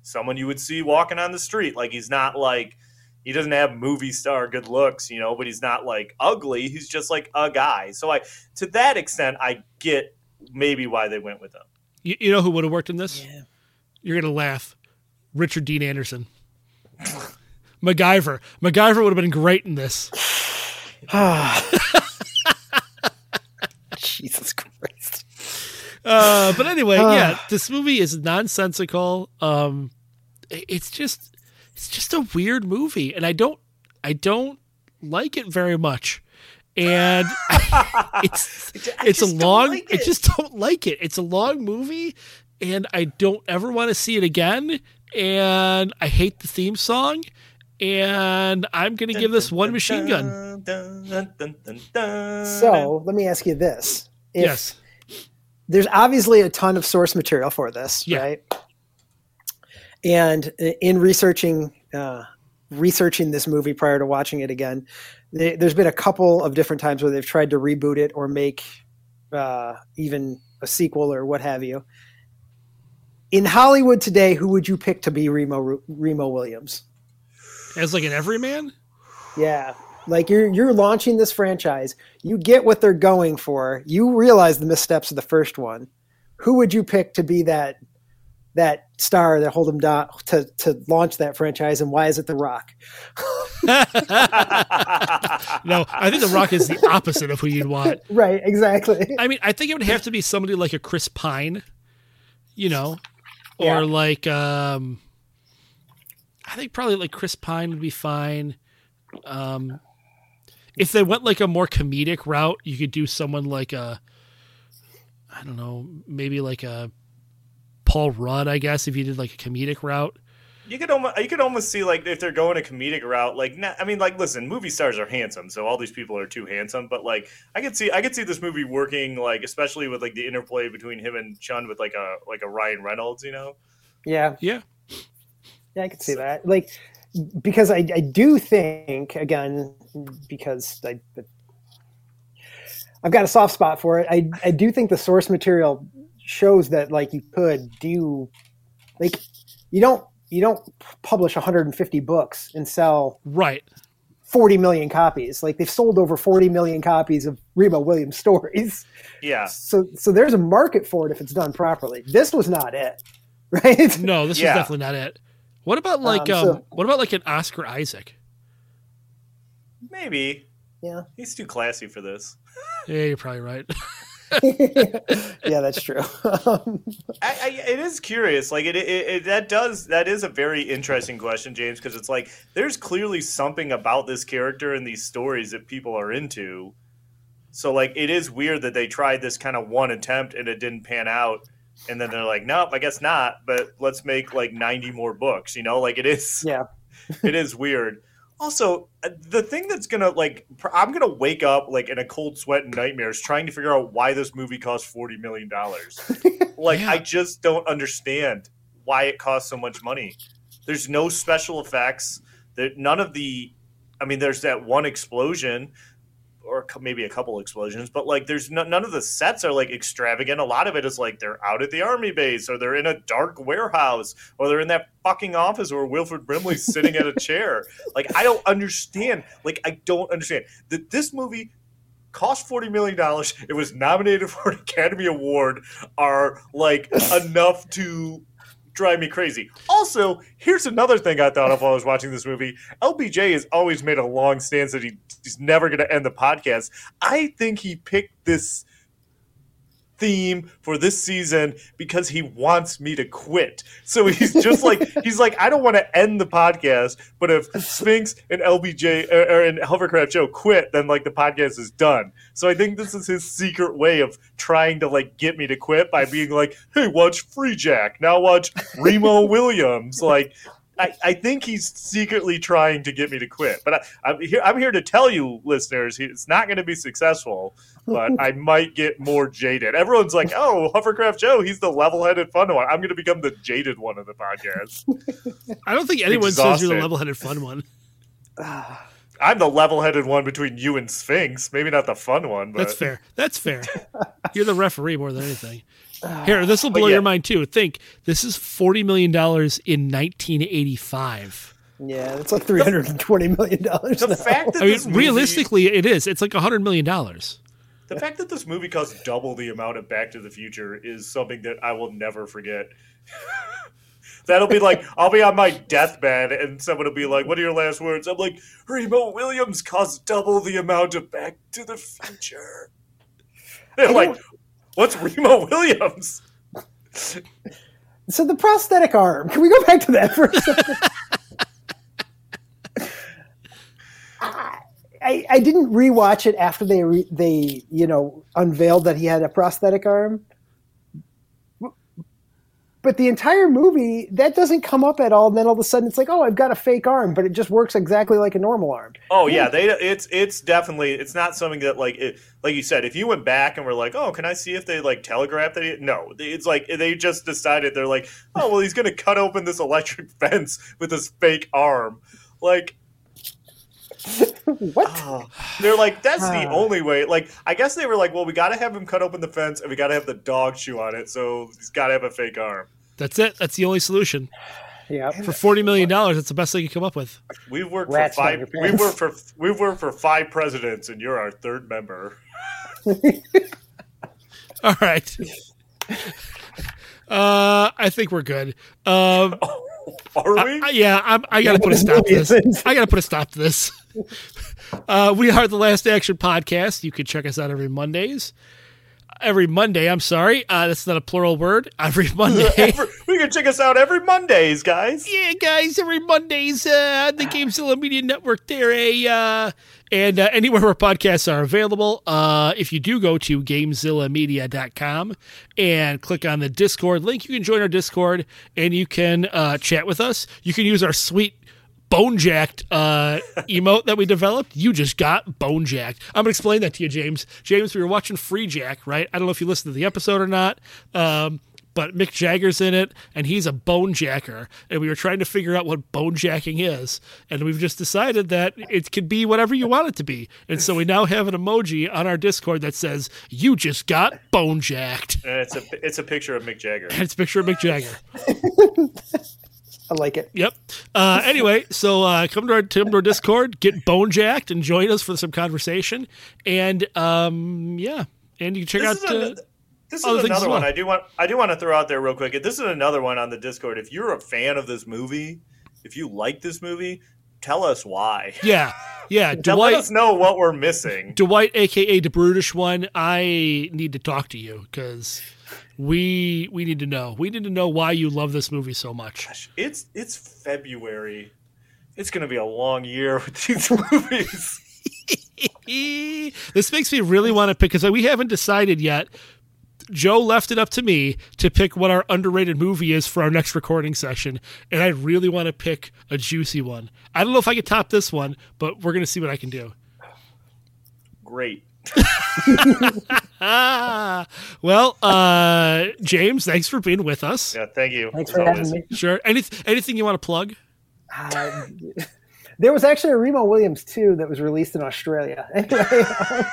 someone you would see walking on the street. Like he's not like he doesn't have movie star good looks, you know, but he's not like ugly. He's just like a guy. So I to that extent I get maybe why they went with him. You, you know who would have worked in this? You're gonna laugh. Richard Dean Anderson. MacGyver. MacGyver would have been great in this. Jesus Christ. Uh, but anyway, yeah, this movie is nonsensical. Um, it's just, it's just a weird movie, and I don't, I don't like it very much. And it's, it's a long. like I just don't like it. It's a long movie, and I don't ever want to see it again. And I hate the theme song. And I'm gonna give this one machine gun. Dun, dun, dun, dun, dun. So let me ask you this: If Yes. there's obviously a ton of source material for this, Yeah. right? And in researching uh, researching this movie prior to watching it again, there- there's been a couple of different times where they've tried to reboot it or make uh, even a sequel or what have you. In Hollywood today, who would you pick to be Remo Remo Williams? As like an everyman. Yeah. Like you're you're launching this franchise. You get what they're going for. You realize the missteps of the first one. Who would you pick to be that that star that hold them down to to launch that franchise and why is it The Rock? No, I think The Rock is the opposite of who you'd want. Right, exactly. I mean, I think it would have to be somebody like a Chris Pine, you know, or Yeah. like um I think probably like Chris Pine would be fine. Um if they went like a more comedic route, you could do someone like a I don't know, maybe like a Paul Rudd, I guess, if you did like a comedic route. You could almost you could almost see like if they're going a comedic route, like not, I mean, like listen, movie stars are handsome, so all these people are too handsome. But like I could see I could see this movie working, like especially with like the interplay between him and Chiun with like a like a Ryan Reynolds, you know. Yeah. Yeah. Yeah, I could see that. Like because I, I do think again because I I've got a soft spot for it. I I do think the source material shows that like you could do like you don't you don't publish 150 books and sell Right. 40 million copies. Like they've sold over 40 million copies of Remo Williams stories. Yeah, So so there's a market for it if it's done properly. This was not it. Right? No, this Yeah. is definitely not it. What about like Um, um, so- what about like an Oscar Isaac? maybe Yeah. he's too classy for this. Yeah, you're probably right. yeah, that's true. Um, I, I, it is curious. Like it, it, it, that does that is a very interesting question, James, because it's like there's clearly something about this character and these stories that people are into. So like it is weird that they tried this kind of one attempt and it didn't pan out, and then they're like, nope, I guess not. But let's make like 90 more books. You know, like it is. yeah. it is weird. Also, uh, the thing that's gonna like, pr- I'm gonna wake up like in a cold sweat and nightmares trying to figure out why this movie cost forty million dollars. like, Yeah. I just don't understand why it costs so much money. There's no special effects. There, none of the, I mean, there's that one explosion, or maybe a couple explosions, but like, there's no, none of the sets are like extravagant. A lot of it is like they're out at the army base, or they're in a dark warehouse, or they're in that fucking office where Wilford Brimley's sitting at a chair. Like, I don't understand. Like, I don't understand that this movie cost forty million dollars. It was nominated for an Academy Award. Are like enough to drive me crazy. Also, here's another thing I thought of while I was watching this movie. LPJ has always made a long stance that he, he's never going to end the podcast. I think he picked this theme for this season because he wants me to quit. So he's just like he's like I don't want to end the podcast, but if Sphinx and LPJ or, er, or er, and Hovercraft Joe quit, then like the podcast is done. So I think this is his secret way of trying to like get me to quit by being like, "Hey, watch Free Jack. Now watch Remo Williams." Like I, I think he's secretly trying to get me to quit. But I, I'm here. I'm here to tell you, listeners, it's not going to be successful. But I might get more jaded. Everyone's like, "Oh, Hovercraft Joe, he's the level-headed fun one." I'm going to become the jaded one of the podcast. I don't think anyone says you're the level-headed fun one. I'm the level-headed one between you and Sphinx. Maybe not the fun one, but That's fair. That's fair. You're the referee more than anything. Oh. Here, this will blow yeah. your mind too. Think this is forty million dollars in 1985. Yeah, it's like three hundred and twenty million dollars. The fact that I mean, this movie, realistically, it is. It's like a hundred million dollars. the fact that this movie costs double the amount of Back to the Future is something that I will never forget. That'll be like I'll be on my deathbed and someone will be like, "What are your last words?" I'm like, "Remo Williams costs double the amount of Back to the Future." They're like, "What's Remo Williams?" So the prosthetic arm. Can we go back to that for a second? I, I didn't rewatch it after they re, they you know unveiled that he had a prosthetic arm. But the entire movie that doesn't come up at all. And then all of a sudden it's like, oh, I've got a fake arm, but it just works exactly like a normal arm. Oh yeah, they it's it's definitely it's not something that like it, like you said. If you went back and were like, "Oh, can I see if they like telegraphed it?" No, it's like they just decided they're like, "Oh, well, he's going to cut open this electric fence with his fake arm." Like what? oh, they're like, "That's the only way." Like I guess they were like, "Well, we got to have him cut open the fence and we got to have the dog chew on it, so he's got to have a fake arm." That's it. That's the only solution Yeah. for forty million dollars. That's the best they could come up with. We've worked Rats for five. We've worked for we've worked for five presidents, and you're our third member. All right. Uh, I think we're good. Um, Are we? I- yeah, I'm, I gotta put a stop to this. I gotta put a stop to this. Uh, we are the Last Action Podcast. You can check us out every Mondays. Every Monday, I'm sorry. Uh, that's not a plural word. Every Monday. Every- we can check us out every Mondays, guys. yeah, guys, every Mondays uh, on the Gamezilla Media Network there, a Uh, and uh, anywhere where podcasts are available. Uh, if you do go to GameZillaMedia.com and click on the Discord link, you can join our Discord and you can uh, chat with us. You can use our sweet bone jacked uh, emote that we developed. You just got bone jacked. I'm gonna explain that to you, James. James, we were watching Free Jack, right? I don't know if you listened to the episode or not. Um, but Mick Jagger's in it, and he's a bone jacker. And we were trying to figure out what bone jacking is. And we've just decided that it could be whatever you want it to be. And so we now have an emoji on our Discord that says, You just got bone jacked. And it's a it's a picture of Mick Jagger. And it's a picture of Mick Jagger. I like it. Yep. Uh, anyway, so uh, come to our come to our Discord, get bone jacked, and join us for some conversation. And um, yeah, and you can check This is, out. a- Uh, this is another as well. one I do want I do want to throw out there real quick. This is another one on the Discord. If you're a fan of this movie, if you like this movie, tell us why. yeah, yeah. Tell, Let us know what we're missing. Dwight, aka the brutish one, I need to talk to you because we we need to know. We need to know why you love this movie so much. It's it's February. It's gonna be a long year with these movies. this makes me really want to pick because we haven't decided yet. Joe left it up to me to pick what our underrated movie is for our next recording session, and I really want to pick a juicy one. I don't know if I can top this one, but we're gonna see what I can do. Great. Well, uh, James, thanks for being with us. Yeah, thank you. Thanks for always. having me. Sure. Any, anything you want to plug? Uh, there was actually a Remo Williams too that was released in Australia.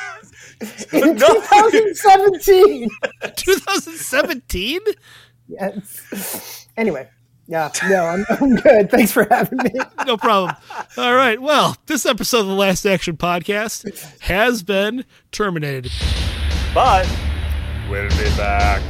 Anyway, in No. 2017. 2017. Yes. Anyway, yeah, no, I'm, I'm good. Thanks for having me. No problem. All right. Well, this episode of the Last Action Podcast has been terminated. But we'll be back.